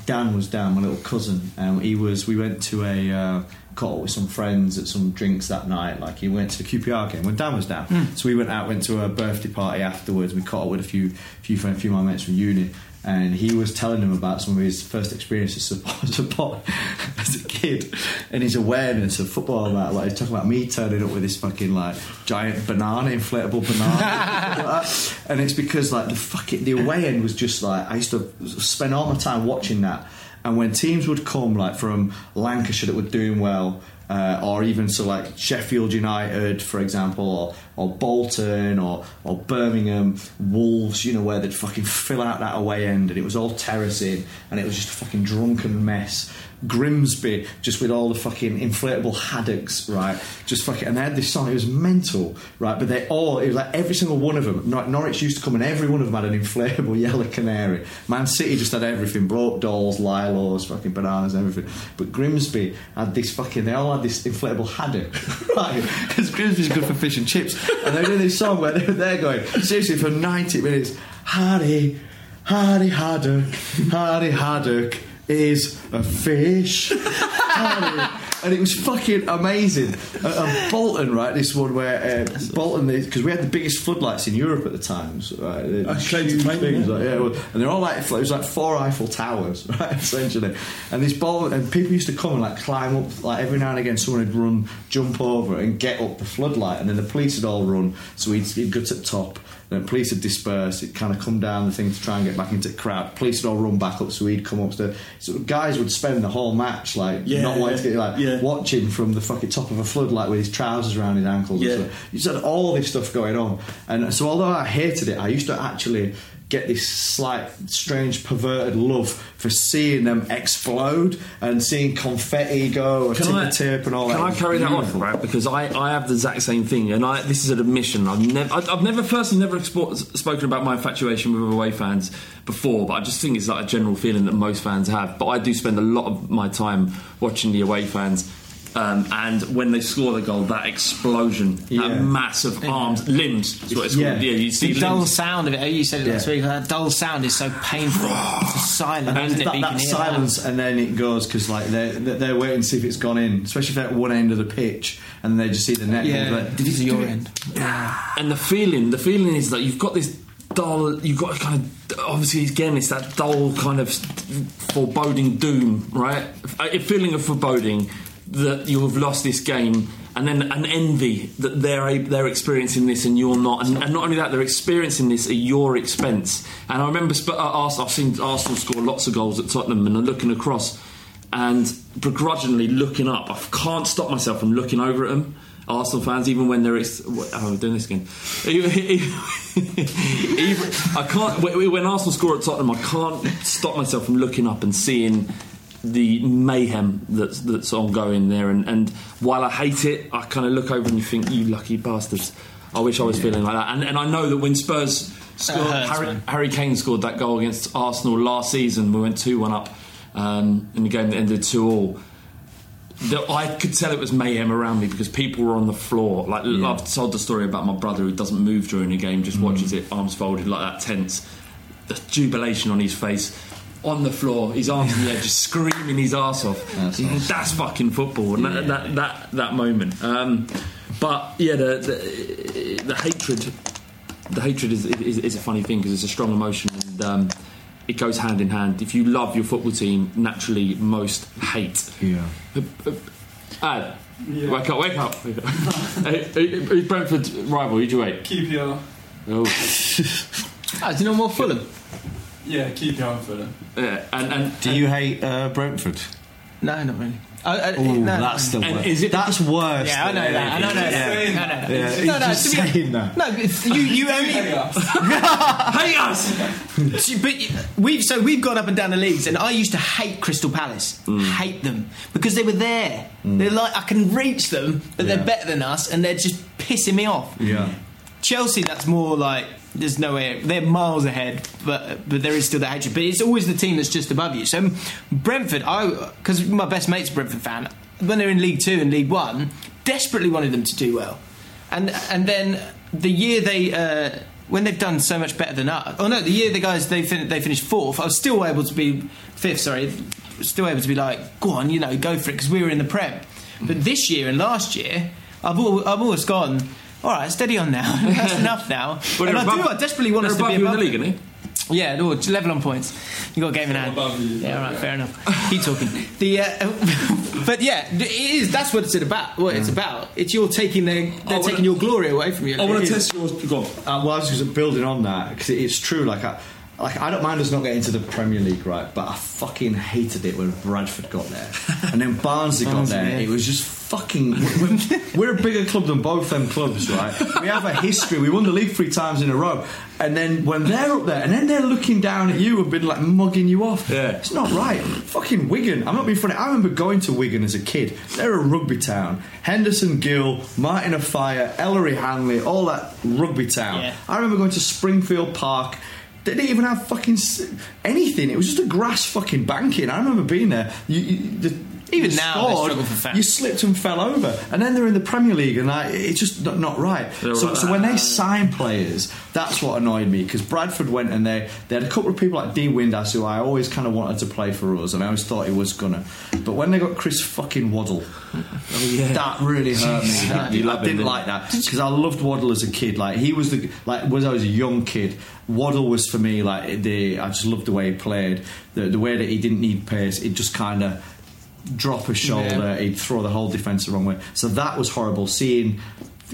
Dan was down, my little cousin, and he was. We went to a uh, caught up with some friends at some drinks that night. Like he went to the QPR game when Dan was down, so we went out, went to a birthday party afterwards. We caught up with a few, few friends, a few of my mates from uni. And he was telling them about some of his first experiences as a kid, and his awareness of football. About like he's talking about me turning up with this fucking like giant banana, inflatable banana, and it's because like the fucking the away end was just like I used to spend all my time watching that. And when teams would come like from Lancashire that were doing well, uh, or even so like Sheffield United, for example, or, or Bolton, or or Birmingham, Wolves, you know, where they'd fucking fill out that away end, and it was all terracing, and it was just a fucking drunken mess. Grimsby, just with all the fucking inflatable haddocks, right? Just fucking, and they had this song. It was mental, right? But they all, it was like every single one of them. Nor- Norwich used to come, and every one of them had an inflatable yellow canary. Man City just had everything: broke dolls, lilos, fucking bananas, everything. But Grimsby had this fucking. They all had this inflatable haddock, right? Because Grimsby's good for fish and chips, and they're doing this song where they're, they're going seriously for ninety minutes. Hardy, Hardy haddock, Hardy haddock is a fish. And it was fucking amazing. Uh, uh, Bolton, right? This one where uh, Bolton, because we had the biggest floodlights in Europe at the time, so, right? The I claim to huge claim, things, yeah. like, yeah, well, and they're all like it was like four Eiffel Towers, right? Essentially, and this Bolton, and people used to come and like climb up, like every now and again, someone would run, jump over, and get up the floodlight, and then the police would all run, so he'd, he'd go to the top. Then police had dispersed. It kind of come down the thing to try and get back into the crowd. Police would all run back up, so he'd come upstairs. So guys would spend the whole match like Yeah, not wanting to get like yeah. watching from the fucking top of a flood, like with his trousers around his ankles. Yeah. And stuff. You just had all this stuff going on, and so although I hated it, I used to actually get this slight, strange, perverted love for seeing them explode and seeing confetti go, or tip I, tip, and all can that. I It carry that on, right? Because I, I have the exact same thing, and I this is an admission. I've never I- I've never personally never expo- spoken about my infatuation with away fans before, but I just think it's like a general feeling that most fans have. But I do spend a lot of my time watching the away fans. Um, and when they score the goal, that explosion, Yeah. that massive arms, limbs, is what it's Yeah. called. Yeah, you see The dull limbs. sound of it. You said it last week. That dull sound is so painful. it's silent, And isn't it? that, But that silence, and then it goes because like they're they're they're waiting to see if it's gone in, especially if they're at one end of the pitch, and they just see the net. Yeah, like, this is your end. Yeah. and the feeling the feeling is that you've got this dull you've got kind of obviously again it's that dull kind of foreboding doom right a feeling of foreboding that you have lost this game and then an envy that they're they're experiencing this and you're not and, and not only that they're experiencing this at your expense and I remember sp- uh, Ars- I've seen Arsenal score lots of goals at Tottenham and I'm looking across and begrudgingly looking up I can't stop myself from looking over at them Arsenal fans, even when they're ex- oh, I'm doing this again. Even, I can't. When Arsenal score at Tottenham, I can't stop myself from looking up and seeing the mayhem that's that's ongoing there. And, and while I hate it, I kind of look over and think, "You lucky bastards." I wish I was feeling like that. And, and I know that when Spurs scored, hurts, Harry. Harry Kane scored that goal against Arsenal last season. We went two one up um, in the game that ended two all that I could tell it was mayhem around me because people were on the floor. Like I've told the story about my brother who doesn't move during a game, just watches it, arms folded like that, tense. The jubilation on his face, on the floor, his arms in the air, just screaming his ass off. That's, fucking football, and that, that that that moment. Um, but yeah, the, the the hatred, the hatred is, is, is a funny thing because it's a strong emotion and. Um, it goes hand in hand. If you love your football team, naturally most hate. Yeah. Ad, wake up, wake up. Wake up. Hey, who- Brentford's rival? Who'd you hate? QPR. Oh, Oh, do you know more Fulham? Yeah, QPR for them. yeah, and and Do you hate uh, Brentford? No, not really. Ooh, no, that's the worst. is it- That's worse. Yeah, I know than that. I know anything. that. Yeah. I know that. Yeah, No, no, just to be- saying that. No, but you you only. hate us. But we've so we've gone up and down the leagues, and I used to hate Crystal Palace, hate them because they were there. They're like I can reach them, but Yeah. they're better than us, and they're just pissing me off. Yeah. Chelsea, that's more like there's no way they're miles ahead, but but there is still that hatred. But it's always the team that's just above you. So Brentford, I because my best mate's a Brentford fan. When they're in League Two and League One, desperately wanted them to do well, and and then the year they. Uh, when they've done so much better than us, oh no, the year the guys they fin- they finished fourth, I was still able to be fifth. Sorry, still able to be like, go on, you know, go for it because we were in the Prem. But this year and last year, I've al- I've always gone. All right, steady on now. That's enough now. But and they're I do. I desperately want us to be above be you in above the league, them. aren't Yeah, no, level on points. You got a game in hand. above you. Yeah, all right, fair enough. Keep talking. The, uh, but yeah, it is. That's what it's about. What it's about. It's you're taking their, they're wanna- taking your glory away from you. I want to test yours. Go on. Uh, well, I was just building on that because it's true. Like, I, like I don't mind us not getting to the Premier League, right? But I fucking hated it when Bradford got there, and then Barnsley got there. yeah. It was just fucking. We're, we're a bigger club than both them clubs, right? We have a history. We won the league three times in a row, and then when they're up there, and then they're looking down at you and been like mugging you off. Yeah. it's not right. Fucking Wigan. I'm not being funny. I remember going to Wigan as a kid. They're a rugby town. Henderson Gill, Martin Offiah, Ellery Hanley, all that rugby town. Yeah. I remember going to Springfield Park. They didn't even have fucking anything. It was just a grass fucking banking. I remember being there. You, you, the, Even you now, scored, struggle for. You slipped and fell over, and then they're in the Premier League, and I, it's just not, not right. So, like so when they sign players, that's what annoyed me because Bradford went and they they had a couple of people like Dean Windass who I always kind of wanted to play for us, and I always thought he was gonna. But when they got Chris fucking Waddle, oh, that really hurt me. That, I didn't didn't like that because I loved Waddle as a kid. Like he was the like was I was a young kid. Waddle was for me like the I just loved the way he played, the the way that he didn't need pace. It just kind of drop a shoulder, Yeah. he'd throw the whole defence the wrong way. So that was horrible. Seeing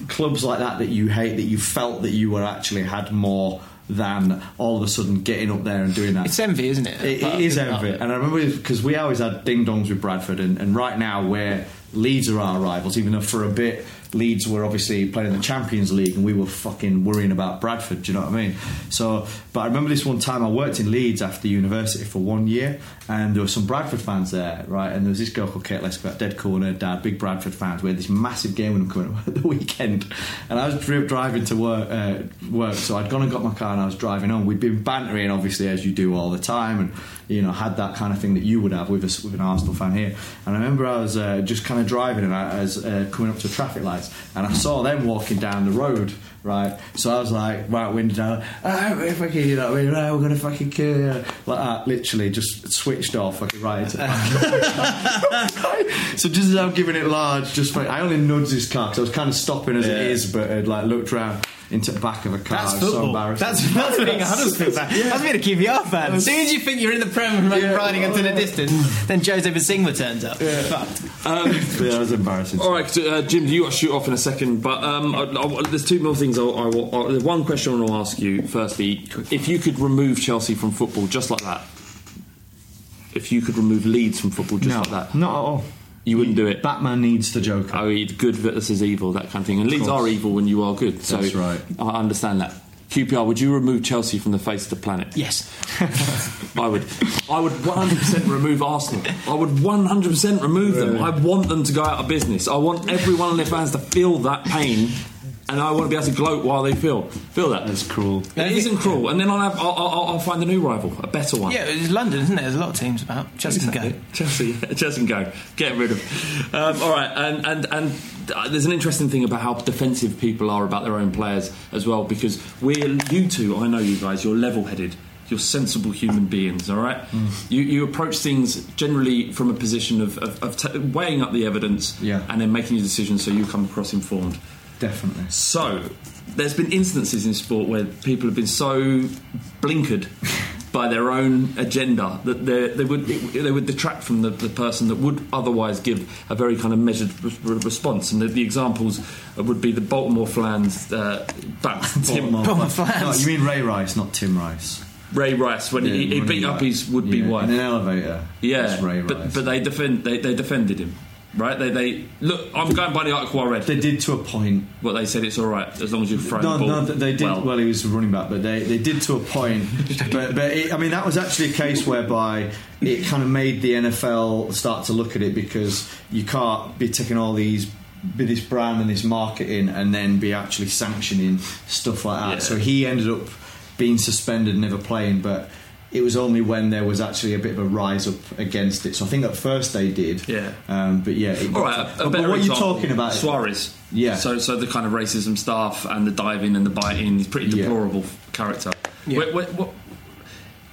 clubs like that that you hate that you felt that you were actually had more than all of a sudden getting up there and doing that. It's envy, isn't it? It, it is it. envy, and I remember because we always had ding dongs with Bradford, and, and right now we're Leeds are our rivals. Even though for a bit Leeds were obviously playing in the Champions League, and we were fucking worrying about Bradford. Do you know what I mean? So, but I remember this one time I worked in Leeds after university for one year, and there were some Bradford fans there, right? And there was this girl called Kate Lesker, dead corner, dad, big Bradford fans. We had this massive game with coming up at the weekend, and I was driving to work. Uh, work, so I'd gone and got my car, and I was driving home. We'd been bantering, obviously, as you do all the time, and you know had that kind of thing that you would have with us with an Arsenal fan here. And I remember I was uh, just kind of driving, and I was uh, coming up to traffic lights, and I saw them walking down the road. Right, so I was like, right, window down. Ah, we're fucking, you know, I mean, we're gonna fucking kill you. like that. Literally, just switched off, right. so just as I'm giving it large, just fucking- I only nudged this car because I was kind of stopping as it is, but had like looked round into the back of a car. That's It was so football. embarrassing. that's, that's being a Huddersfield fan. That's being a QPR fan. As soon as you think you're in the Prem and Yeah. riding into the distance, then Jose Bosingwa turns up. Fucked. Um, yeah, that was embarrassing. All right, uh, Jim, you got to shoot off in a second, but um, I, I, there's two more things. I, I, I, one question I want to ask you. Firstly, if you could remove Chelsea from football just like that, if you could remove Leeds from football just No, like that, not at all. You wouldn't do it. Batman needs the Joker. Oh, it's good versus evil, that kind of thing. And Leeds course. are evil when you are good. So That's right. I understand that. QPR, would you remove Chelsea from the face of the planet? Yes. I would. I would 100% remove Arsenal. I would 100% remove them. I want them to go out of business. I want every one of their fans to feel that pain, and I want to be able to gloat while they feel feel that. That's cruel. It isn't cruel. And then I'll have. I'll, I'll, I'll find a new rival, a better one. Yeah, it's London, isn't it? There's a lot of teams about. Chelsea can go. Chelsea, Chelsea can go. Get rid of. Um, all right, and and and uh, there's an interesting thing about how defensive people are about their own players as well, because we're you two. I know you guys. You're level-headed. You're sensible human beings. All right. You you approach things generally from a position of of, of t- weighing up the evidence, Yeah. and then making your decision so you come across informed. Definitely. So, there's been instances in sport where people have been so blinkered by their own agenda that they, they would they would detract from the, the person that would otherwise give a very kind of measured re- response. And the, the examples would be the Baltimore Flans, uh, back Tim Baltimore Flans. No, you mean Ray Rice, not Tim Rice. Ray Rice when he, he beat up his would be Yeah, wife. in an elevator. Yeah, That's Ray but but they defend they, they defended him. Right? They, they look. I'm going by the article I read. they did to a point. What they said, it's all right as long as you throw No, the ball. no, they did. well. Well, he was running back, but they, they did to a point. but but it, I mean, that was actually a case whereby it kind of made the NFL start to look at it because you can't be taking all these. Be this brand and this marketing, and then be actually sanctioning stuff like that. Yeah. So he ended up being suspended, never playing. But it was only when there was actually a bit of a rise up against it. So I think at first they did. Yeah. Um, but yeah. It All to- a, a but, but what example, you're talking about? Suarez. Yeah. So, so the kind of racism stuff and the diving and the biting. He's a pretty Yeah. deplorable character. Yeah. Wait, wait, what?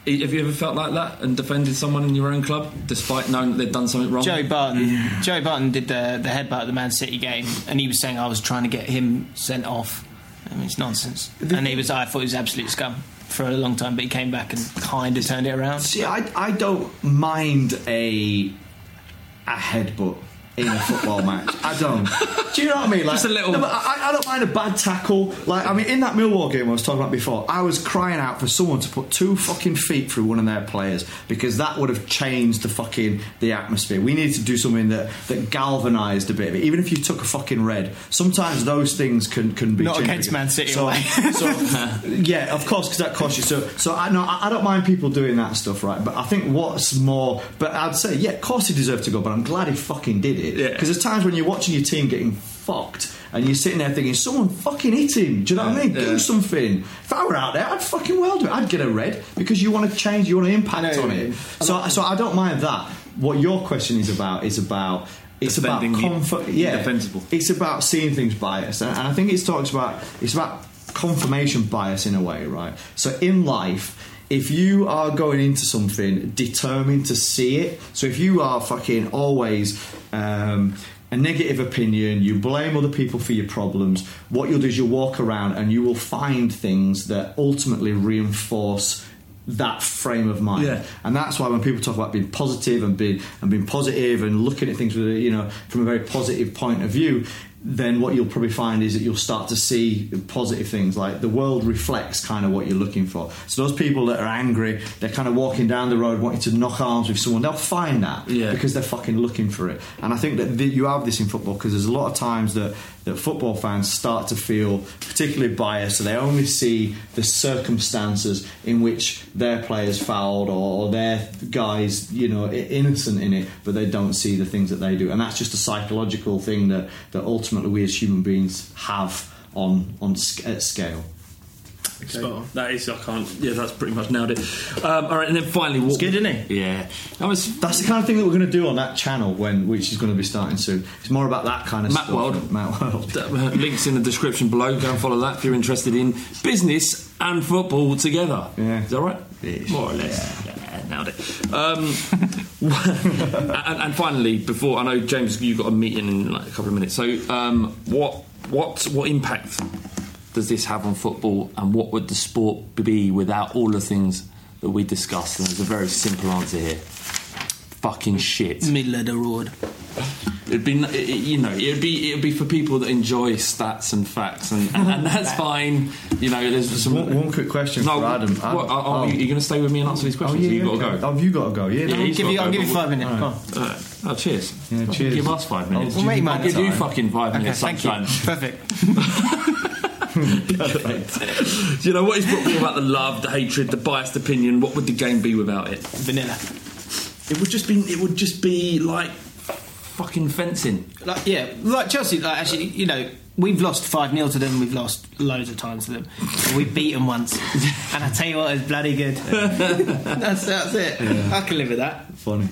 Have you ever felt like that and defended someone in your own club despite knowing that they've done something wrong? Joey Barton. Joey Barton did the the headbutt at the Man City game, and he was saying I was trying to get him sent off. I mean, it's nonsense. And he was, I thought he was absolute scum for a long time, but he came back and kind of turned it around. See, I, I don't mind a a headbutt in a football match. I don't. Do you know what I mean? Like, Just a little- No, but I, I don't mind a bad tackle. Like, I mean, in that Millwall game I was talking about before, I was crying out for someone to put two fucking feet through one of their players because that would have changed the fucking the atmosphere. We needed to do something that that galvanised a bit of it. Even if you took a fucking red, sometimes those things can can be Not changed. against Man City So, away. so yeah, of course, because that costs you. So, so I know I I don't mind people doing that stuff, right? But I think what's more, but I'd say, yeah, of course he deserved to go, but I'm glad he fucking did it. Yeah. Because there's times when you're watching your team getting fucked. And you're sitting there thinking, someone fucking hit him. Do you know what I mean? Yeah. Do something. If I were out there, I'd fucking well do it. I'd get a red because you want to change, you want to impact on it. So, so I don't mind that. What your question is about is about it's about comfort. Yeah, defensible. it's about seeing things biased, and, and I think it talks about it's about confirmation bias in a way, right? So in life, if you are going into something determined to see it, so if you are fucking always um, a negative opinion, you blame other people for your problems, what you'll do is you'll walk around and you will find things that ultimately reinforce that frame of mind. Yeah. And that's why when people talk about being positive and being and being positive and looking at things with you know from a very positive point of view, then what you'll probably find is that you'll start to see positive things like the world reflects kind of what you're looking for. So those people that are angry, they're kind of walking down the road wanting to knock arms with someone, they'll find that Yeah. because they're fucking looking for it. And I think that th- you have this in football because there's a lot of times that, that football fans start to feel particularly biased, so they only see the circumstances in which their players fouled or, or their guys, you know, innocent in it, but they don't see the things that they do. And that's just a psychological thing that, that ultimately we as human beings have on on sc- at scale. Spot on. That is, I can't. Yeah, that's pretty much nailed it. Um, all right, and then finally, what? It's good, isn't it? Yeah, that was That's the kind of thing that we're going to do on that channel when which is going to be starting soon. It's more about that kind of Matt stuff. World. Matt World. Links in the description below. Go and follow that if you're interested in business and football together. Yeah. Is that right? Yes. More or less. Nailed it. Um, and, and finally, before I know James, you've got a meeting in like a couple of minutes. So, um, what what what impact does this have on football, and what would the sport be without all the things that we discussed? And there's a very simple answer here. Fucking shit. Middle of the road. It'd be, it- it- you know, it'd be it'd be for people that enjoy stats and facts, and, and, and that's fine. You know, there's some. One, one quick question no, for Adam. Adam. What, are, are you, you going to stay with me and answer these Oh, questions? yeah, or you yeah, got to go. Oh, have you got to go? Yeah, Yeah, no, he's Give you, to I'll give you five minutes. Come on. Uh, oh, cheers. Yeah, cheers. Give us five minutes. We'll make I'll mine give you time. fucking five Okay, minutes. thank you. sunshine. Perfect. Do you know what is football about the love, the hatred, the biased opinion? What would the game be without it? Vanilla. It would just be. It would just be like fucking fencing. Like yeah, like Chelsea. Like actually, you know, we've lost five 0 to them. We've lost loads of times to them. We beat them once, and I tell you what, it's bloody good. that's that's it. I can live with that. Funny.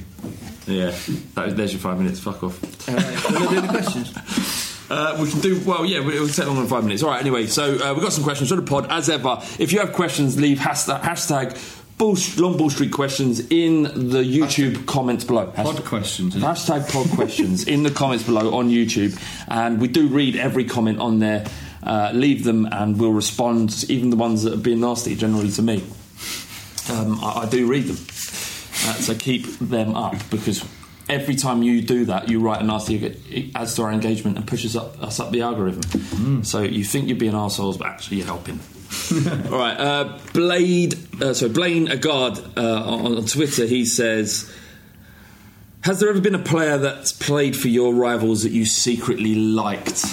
Yeah, that is, there's your five minutes. Fuck off. All right, we'll do the questions. Uh, we can do well. Yeah, we- it'll take longer than five minutes. All right. Anyway, so uh, we've got some questions for the pod as ever. If you have questions, leave hashtag, hashtag Bull, Long Ball Street questions in the YouTube comments below. Pod questions. Hashtag pod questions in the comments below on YouTube, and we do read every comment on there. Uh, leave them, and we'll respond. Even the ones that have been nasty, generally to me. Um, I, I do read them, uh, so keep them up because every time you do that, you write a nasty. It adds to our engagement and pushes up us up the algorithm. So you think you're being arseholes, but actually you're helping. All right, uh, Blade. Uh, sorry, Blaine Agard uh, on, on Twitter. He says. Has there ever been a player that's played for your rivals that you secretly liked?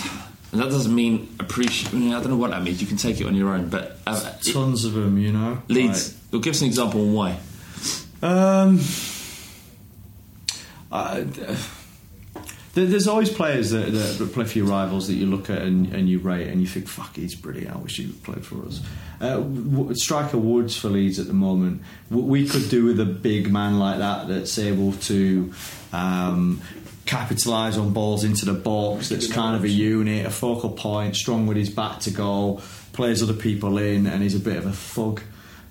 And that doesn't mean appreciate. I, mean, I don't know what that means. You can take it on your own, but uh, it Tons of them, you know. Leeds. leads. Well, give us an example on why. Like, um, uh, there- there's always players that, that, that play for your rivals that you look at and, and you rate and you think, fuck, he's brilliant. I wish he would play for us. Uh, w- striker Woods for Leeds at the moment. W- We could do with a big man like that that's able to um, capitalise on balls into the box. That's kind of a unit, a focal point, strong with his back to goal, plays other people in, and he's a bit of a thug.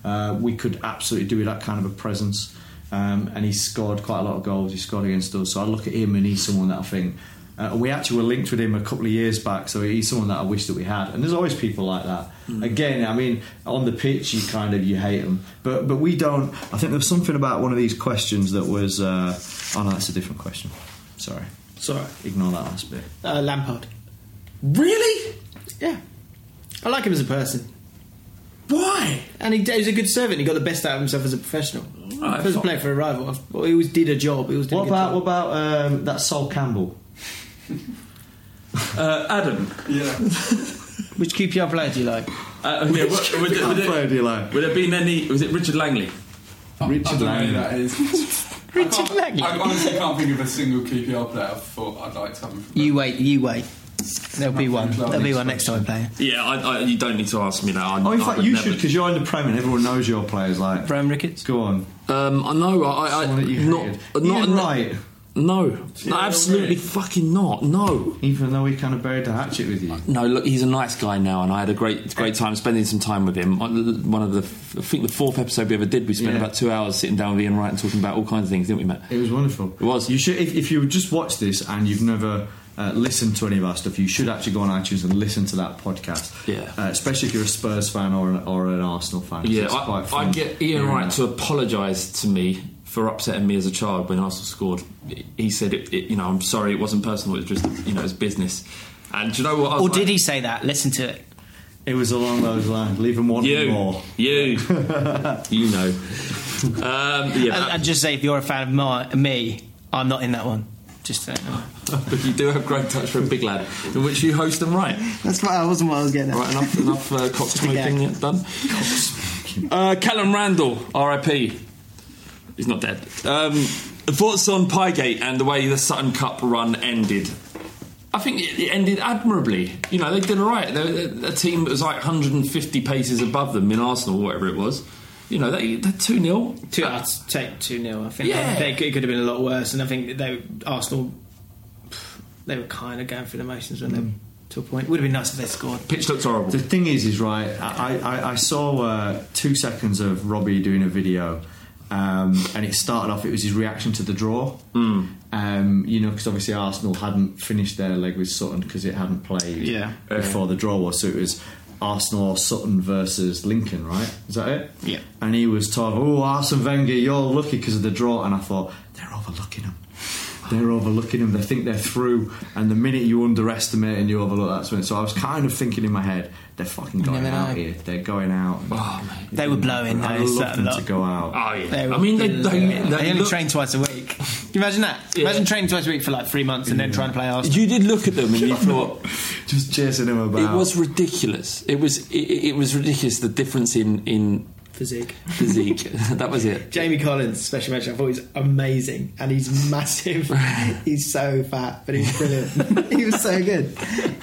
Uh, we could absolutely do with that kind of a presence. Um, and he scored quite a lot of goals. He scored against us, so I look at him and he's someone that I think. Uh, we actually were linked with him a couple of years back, so he's someone that I wish that we had. And there's always people like that. Again, I mean, on the pitch, you kind of you hate them, but but we don't. I think there's something about one of these questions that was. Uh, oh no, that's a different question. Sorry, Sorry, ignore that last bit. uh, Lampard. Really? Yeah, I like him as a person, Why? and he, he was a good servant. He got the best out of himself as a professional. Right, as a fine. player for a rival, well, he always did a job. He was doing What a about job. what about um, that Sol Campbell? Uh, Adam. Yeah. Which QPR player do you like? Uh, yeah, what, would, there- would, player do you like? would there been any? Was it Richard Langley? Richard I don't know Langley. that is. Richard I, Langley. I honestly can't think of a single QPR player I thought I'd like to have him You wait, you wait. There'll be one. There'll be one next time we play. Yeah, I, I, you don't need to ask me that. I, Oh, in I fact, would you never- should because you're in the Prem and everyone knows your players. Like, Bram Ricketts. go on. Um, I know. I, I, Someone that you not, hated. not, Ian not Wright, No, no, absolutely fucking not. No. even though he kind of buried the hatchet with you. No, look, he's a nice guy now, and I had a great, great time spending some time with him. On One of the, I think the fourth episode we ever did, we spent Yeah. about two hours sitting down with Ian Wright and talking about all kinds of things, didn't we, Matt? It was wonderful. It was. You should, if, if you just watch this and you've never uh, listened to any of our stuff, you should actually go on iTunes and listen to that podcast. Yeah. Uh, especially if you're a Spurs fan or an, or an Arsenal fan. Yeah, it's quite I, fun I get Ian hearing Wright that. to apologise to me for upsetting me as a child when Arsenal scored. He said, it, it, "You know, I'm sorry, it wasn't personal. It was just, you know, it's business." And do you know what? I was Or like- did he say that? Listen to it. It was along those lines. Leave them wanting You, more. you, you know. Um, yeah, And, and just say if you're a fan of my, me, I'm not in that one. Just so you know. but you do have great touch for a big lad, in which you host them right. That's what I wasn't what I was getting at. Right, enough, enough uh, cock Just a smoking done. Uh, Callum Randall, R.I.P. He's not dead. Um, thoughts on Piegate and the way the Sutton Cup run ended? I think it, it ended admirably. You know, they did all right. They're, they're a team that was like 150 paces above them in Arsenal, whatever it was. You know, they, they're 2 0. Two, I'd take two 0 I think Yeah. they, they, it could have been a lot worse, and I think they Arsenal they were kind of going through the motions when they to a point. It would have been nice if they scored. Pitch looks horrible. The thing is, is right. I, I, I saw uh, two seconds of Robbie doing a video, um, and it started off. It was his reaction to the draw. Um, you know, because obviously Arsenal hadn't finished their leg with Sutton because it hadn't played Yeah. before the draw was. So it was Arsenal or Sutton versus Lincoln, right? Is that it? Yeah. And he was talking, "Oh, Arsene Wenger, you're lucky because of the draw." And I thought they're overlooking him. They're overlooking him. They think they're through, and the minute you underestimate and you overlook, that's when. So I was kind of thinking in my head, they're fucking going out know. here. They're going out. Oh, mate. They were blowing. I'd those love them lot. to go out. Oh, yeah. They I mean, they, they, blowing. they, They only look- train twice a week. Can you imagine that? Yeah. Imagine training twice a week for like three months and then trying to play Arsenal. You did look at them and you thought, Just chasing him about. It was ridiculous. It was it, it was ridiculous. The difference in in Physique. physique. that was it. Jamie Collins, special mention. I thought he's amazing, and he's massive. he's so fat, but he's brilliant. he was so good.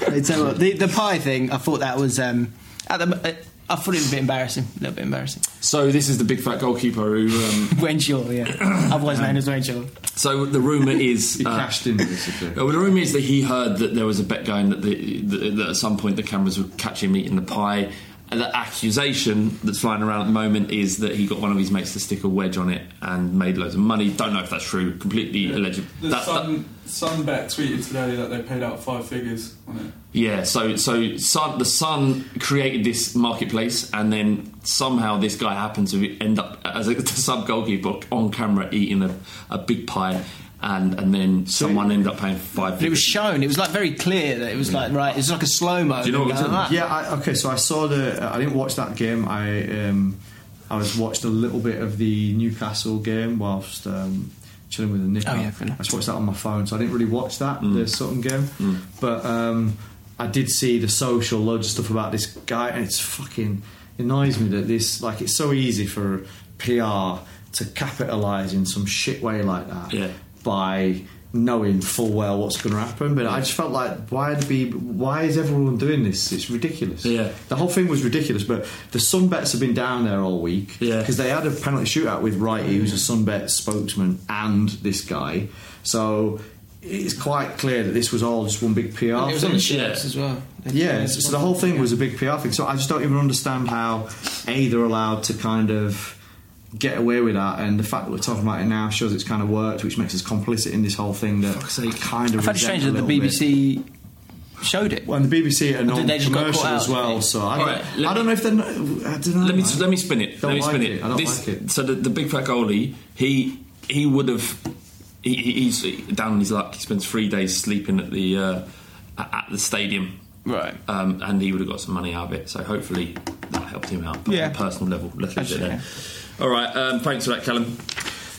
I tell you what, the the pie thing. I thought that was. Um, at the, I thought it was a bit embarrassing. A little bit embarrassing. So this is the big fat goalkeeper who. Um, Wayne Shaw, yeah. Otherwise known as Wayne Shaw. so the rumor is. He uh, cashed in basically. well, the rumor is that he heard that there was a bet going that, the, that, that at some point the cameras would catch him eating the pie. And the accusation that's flying around at the moment is that he got one of his mates to stick a wedge on it and made loads of money. Don't know if that's true. Completely alleged. The That- that- Sun, Sunbet tweeted today that they paid out five figures on it. Yeah, so so Sun, the Sun created this marketplace, and then somehow this guy happened to end up as a sub goalkeeper on camera eating a, a big pie, and and then someone ended up paying five. But it was shown. It was like very clear that it was like right. It's like a slow mo. Do you know what was in- Yeah, I, okay. So I saw the. I didn't watch that game. I um, I was watched a little bit of the Newcastle game whilst um, chilling with the Nick. Oh, yeah. I just watched that on my phone, so I didn't really watch that the Sutton game. But um, I did see the social loads of stuff about this guy, and it's fucking annoys me that this like it's so easy for PR to capitalise in some shit way like that Yeah. by knowing full well what's going to happen. But I just felt like, why the be? Why is everyone doing this? It's ridiculous. Yeah. the whole thing was ridiculous. But the Sunbets have been down there all week. Yeah. because they had a penalty shootout with Wrighty, who's a Sunbet spokesman, and this guy. So. It's quite clear that this was all just one big PR It was thing. on the shirts as well. Yeah, so, so the whole thing was a big PR thing. So I just don't even understand how a they're allowed to kind of get away with that, and the fact that we're talking about it now shows it's kind of worked, which makes us complicit in this whole thing. That Fuck's sake. I kind of I found it strange that the little bit. BBC showed it. Well, and the BBC are Did they just non-commercial as well, did so I, All don't, right, I don't know if they're. Not, I don't know. Let me let me spin it. Don't let me like spin it. it. I don't This- like it. So the, the big fat goalie, he he would have. He, he's down on his luck. He spends three days sleeping at the uh, at at the stadium. Right. um, and he would have got some money out of it. So hopefully that helped him out. But Yeah. on a personal level, let's leave it there. All right, um, thanks for that, Callum.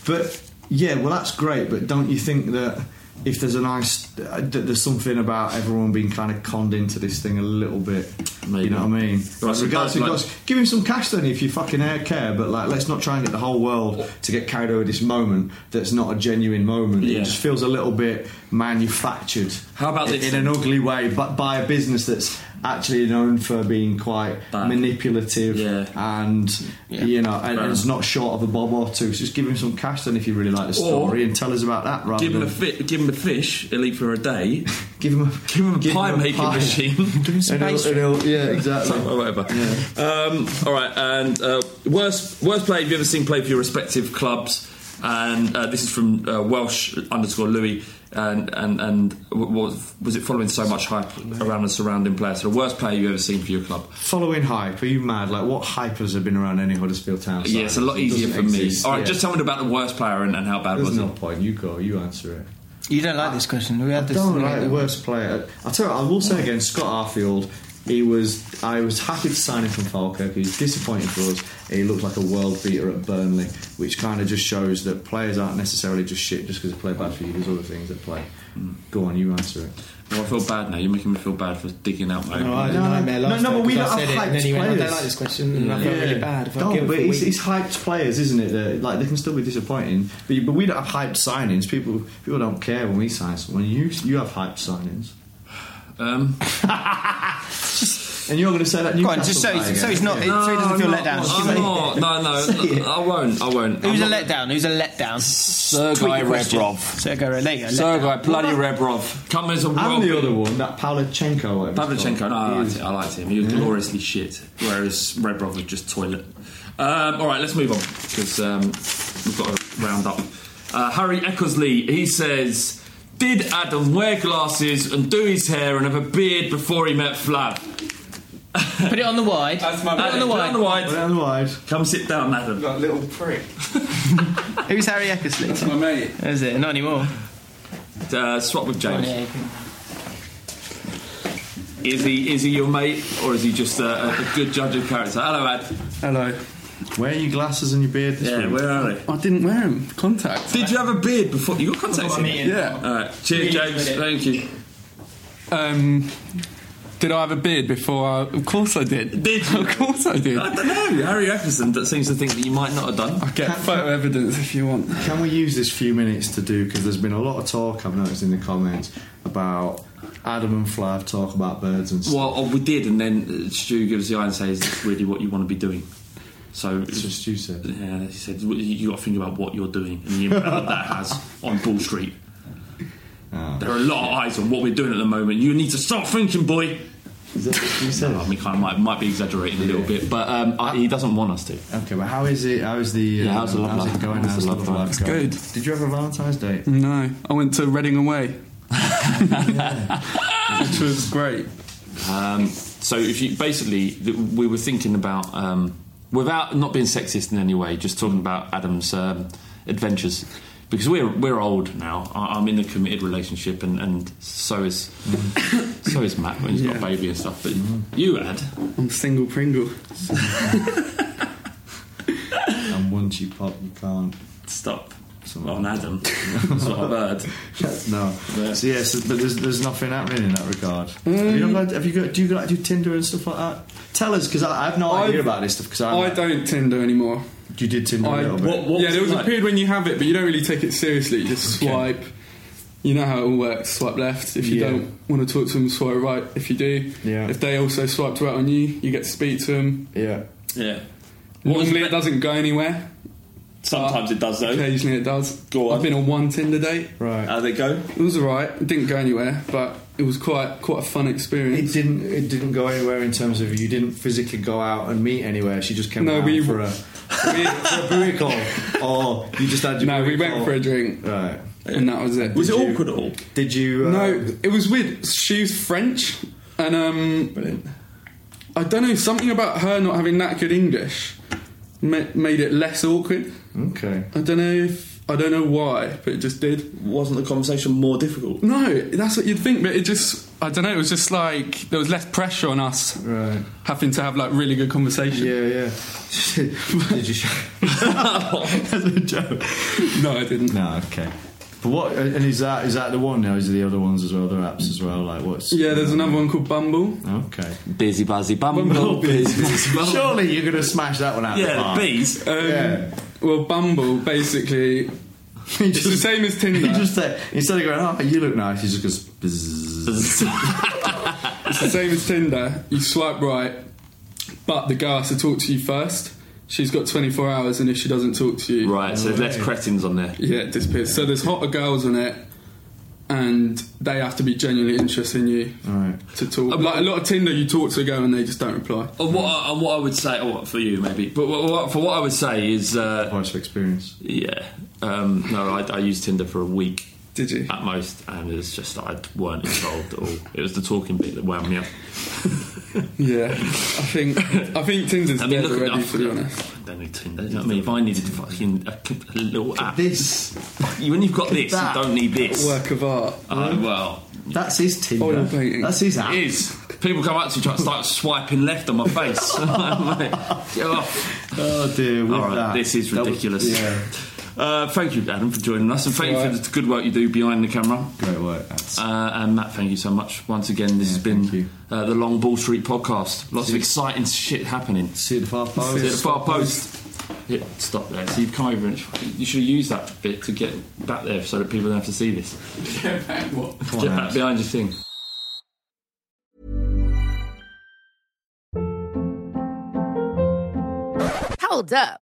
But yeah, well, that's great. But don't you think that if there's a nice, Uh, there's something about everyone being kind of conned into this thing a little bit? Maybe. You know what I mean? Right, so Regardless, like- give him some cash then if you fucking care. But like, let's not try and get the whole world to get carried over this moment that's not a genuine moment. Yeah. It just feels a little bit manufactured. How about in, this? in an ugly way, but by a business that's actually known for being quite Bad. manipulative Yeah. and you know, and, and it's not short of a bob or two. So just give him some cash then if you really like the Or story and tell us about that rather Give him a fi- give him a fish. He'll for a day. give him a Give him a pie making machine. Give him some And he'll- pastry. and he'll- yeah, exactly. or whatever. Um, all right, and uh, worst worst player you've ever seen play for your respective clubs, and uh, this is from uh, Welsh underscore Louis, and and and was was it following so much hype around the surrounding player? So the worst player you've ever seen for your club? Following hype, are you mad? Like what hypers have been around any Huddersfield town? side? Yeah, it's a lot easier doesn't for me. All right, Yeah. just tell me about the worst player and, and how bad There's was no it? point. You go. You answer it. You don't like this question. We had I this. don't like the worst player. I'll tell you, I will say again, Scott Arfield. He was. I was happy to sign him from Falkirk. He was disappointed for us. He looked like a world beater at Burnley, which kind of just shows that players aren't necessarily just shit just because they play bad for you. There's other things that play. Mm. Go on, you answer it. Well, I feel bad now. You're making me feel bad for digging out my. No, I had No, a nightmare no, last no, time but we because don't have and then hyped he went, I don't like this question, and I felt really bad. I felt Don't, guilty but it's, it's hyped players, isn't it? That, like they can still be disappointing, but, but we don't have hyped signings. People people don't care when we sign someone. You you have hyped signings, Um, and you're going to say that. Go on, just so guy he's, again. so he's not, so he doesn't feel let down. I'm not. No, no. I won't. I won't. Who's a I'm not- letdown? Who's a letdown? Sergei Tweet your question. Rebrov. Sergei Rebrov. There you go. Sergei letdown. bloody Rebrov. Come as a And the other one, that Pavlichenko. whatever it's Pavlichenko, called. no, I He liked, is- it, I liked him. He was gloriously shit, whereas Rebrov was just toilet. Um, all right, let's move on because um, we've got to round up. Uh, Harry Eckersley, he says, "Did Adam wear glasses and do his hair and have a beard before he met Flav?" Put it on the wide. That's my Put it on the Put it wide. on the wide. Put it on the wide. Come sit down, Adam. That little prick. Who's Harry Eckersley? That's my mate. Is it? Not anymore. Uh, swap with James. Yeah, you can- Is he is he your mate or is he just a, a good judge of character? Hello, Ad. Hello. Wear your glasses and your beard this Yeah, week. where are they? I didn't wear them. Contacts. Did you have a beard before you got contacts? in? Yeah. All right. Cheers, James. Thank you. Um, did I have a beard before? I, of course I did. Did you? Of course I did. I don't know. Harry Eckerson that seems to think that you might not have done. I get photo evidence if you want. Can we use this few minutes to do because there's been a lot of talk I've noticed in the comments about Adam and Flav talk about birds and stuff. Well, oh, we did, and then uh, Stu gives the eye and says, "Is this really what you want to be doing?" So, That's what Stu said. yeah, he said, "Well, "You got to think about what you're doing and the impact that that has on Ball Street." Ah. There are a lot of eyes on what we're doing at the moment. You need to start thinking, boy. Is that what you said? I mean, kind of might, might be exaggerating a little bit, but um, I, he doesn't want us to. Okay, but how is it? How is the? uh, Yeah, how's the love how's life? it going? How's How's the the love love life? life It's going? good. Did you have a Valentine's Day? No, I went to Reading Away, which was great. Um, so if you basically, th- we were thinking about um, without not being sexist in any way, just talking about Adam's um, adventures because we're we're old now. I- I'm in a committed relationship, and, and so is so is Matt when he's got a baby and stuff. But you had I'm single Pringle. And once you pop, you can't. stop on Adam. That's what I've heard. no. Yeah. So yes, but there's there's nothing happening in that regard. have you um, not got, have you got? Do you like do Tinder and stuff like that? Tell us because I, I have no idea I've- about this stuff. Because I don't Tinder anymore. You did Tinder a I, little bit. What yeah, was there it was like? a period when you have it, but you don't really take it seriously. You just swipe. You know how it all works. Swipe left. If you Yeah. don't want to talk to them, swipe right. If you do, Yeah. if they also swiped right on you, you get to speak to them. Yeah. Yeah. What Normally, it doesn't go anywhere. Sometimes it does though. Occasionally, it does. Go on. I've been on one Tinder date. Right. How'd it go? It was alright. It didn't go anywhere, but it was quite quite a fun experience. It experience. didn't. It didn't go anywhere in terms of you didn't physically go out and meet anywhere. She just came No, we- for a for a booty call, or you just had your no, we went call. for a drink, Right. And that was it. Was it you- awkward at all? Did you? Uh, No, it was weird. She was French, and um, Brilliant. I don't know something about her not having that good English ma- made it less awkward. Okay. I don't know if I don't know why, but it just did. Wasn't the conversation more difficult? No, that's what you'd think, but it just I don't know. It was just like there was less pressure on us Right. having to have like really good conversation. Yeah. Yeah. Did you? As a joke. No, I didn't. No. Okay. But what? And is that is that the one now? Is it the other ones as well? Other apps as well? Like what's? Yeah, there's another one called Bumble. Okay. Busy, buzzy, bumble. busy busy Surely you're gonna smash that one out. the Yeah, park. bees. Um, Yeah. Well, Bumble basically He it's the same as Tinder. He just uh, instead of going, "Oh, you look nice," he just goes. Bzzz. It's the same as Tinder. You swipe right, but the girl has to talk to you first. She's got 24 hours, and if she doesn't talk to you, Right, so there's less cretins on there. yeah, it disappears. So there's hotter girls on it, and they have to be genuinely interested in you Right. to talk. Uh, like a lot of Tinder, you talk to a girl and they just don't reply. And what, I, and what I would say, or for you maybe, but what, what, for what I would say is, uh, Voice of experience. yeah, um, no, I, I used Tinder for a week Did you? At most, and it was just I weren't involved at all. It was the talking bit that wound me up. Yeah, I think I think Tinder's I mean, dead look already. I To be honest, I don't need Tinder. You know what I mean? If I needed fucking a, a little app, This. when you've got this, that. you don't need this. work of art. Oh well, That's his Tinder. Oil painting. That's his app. it is. People come up to me try to start swiping left on my face. Mate, get off. Oh dear. With All right, that. this is That was- ridiculous. yeah. Uh, thank you, Adam, for joining us, and thank you for the good work you do behind the camera. Great work. That's Uh, and Matt, thank you so much once again. This has been uh, the Long Ball Street podcast. Lots of exciting shit happening. see the far post. See at the far post. Hit stop there. So you've come over and you should have used that bit to get back there so that people don't have to see this. Get back what? Get back behind your thing. Hold up.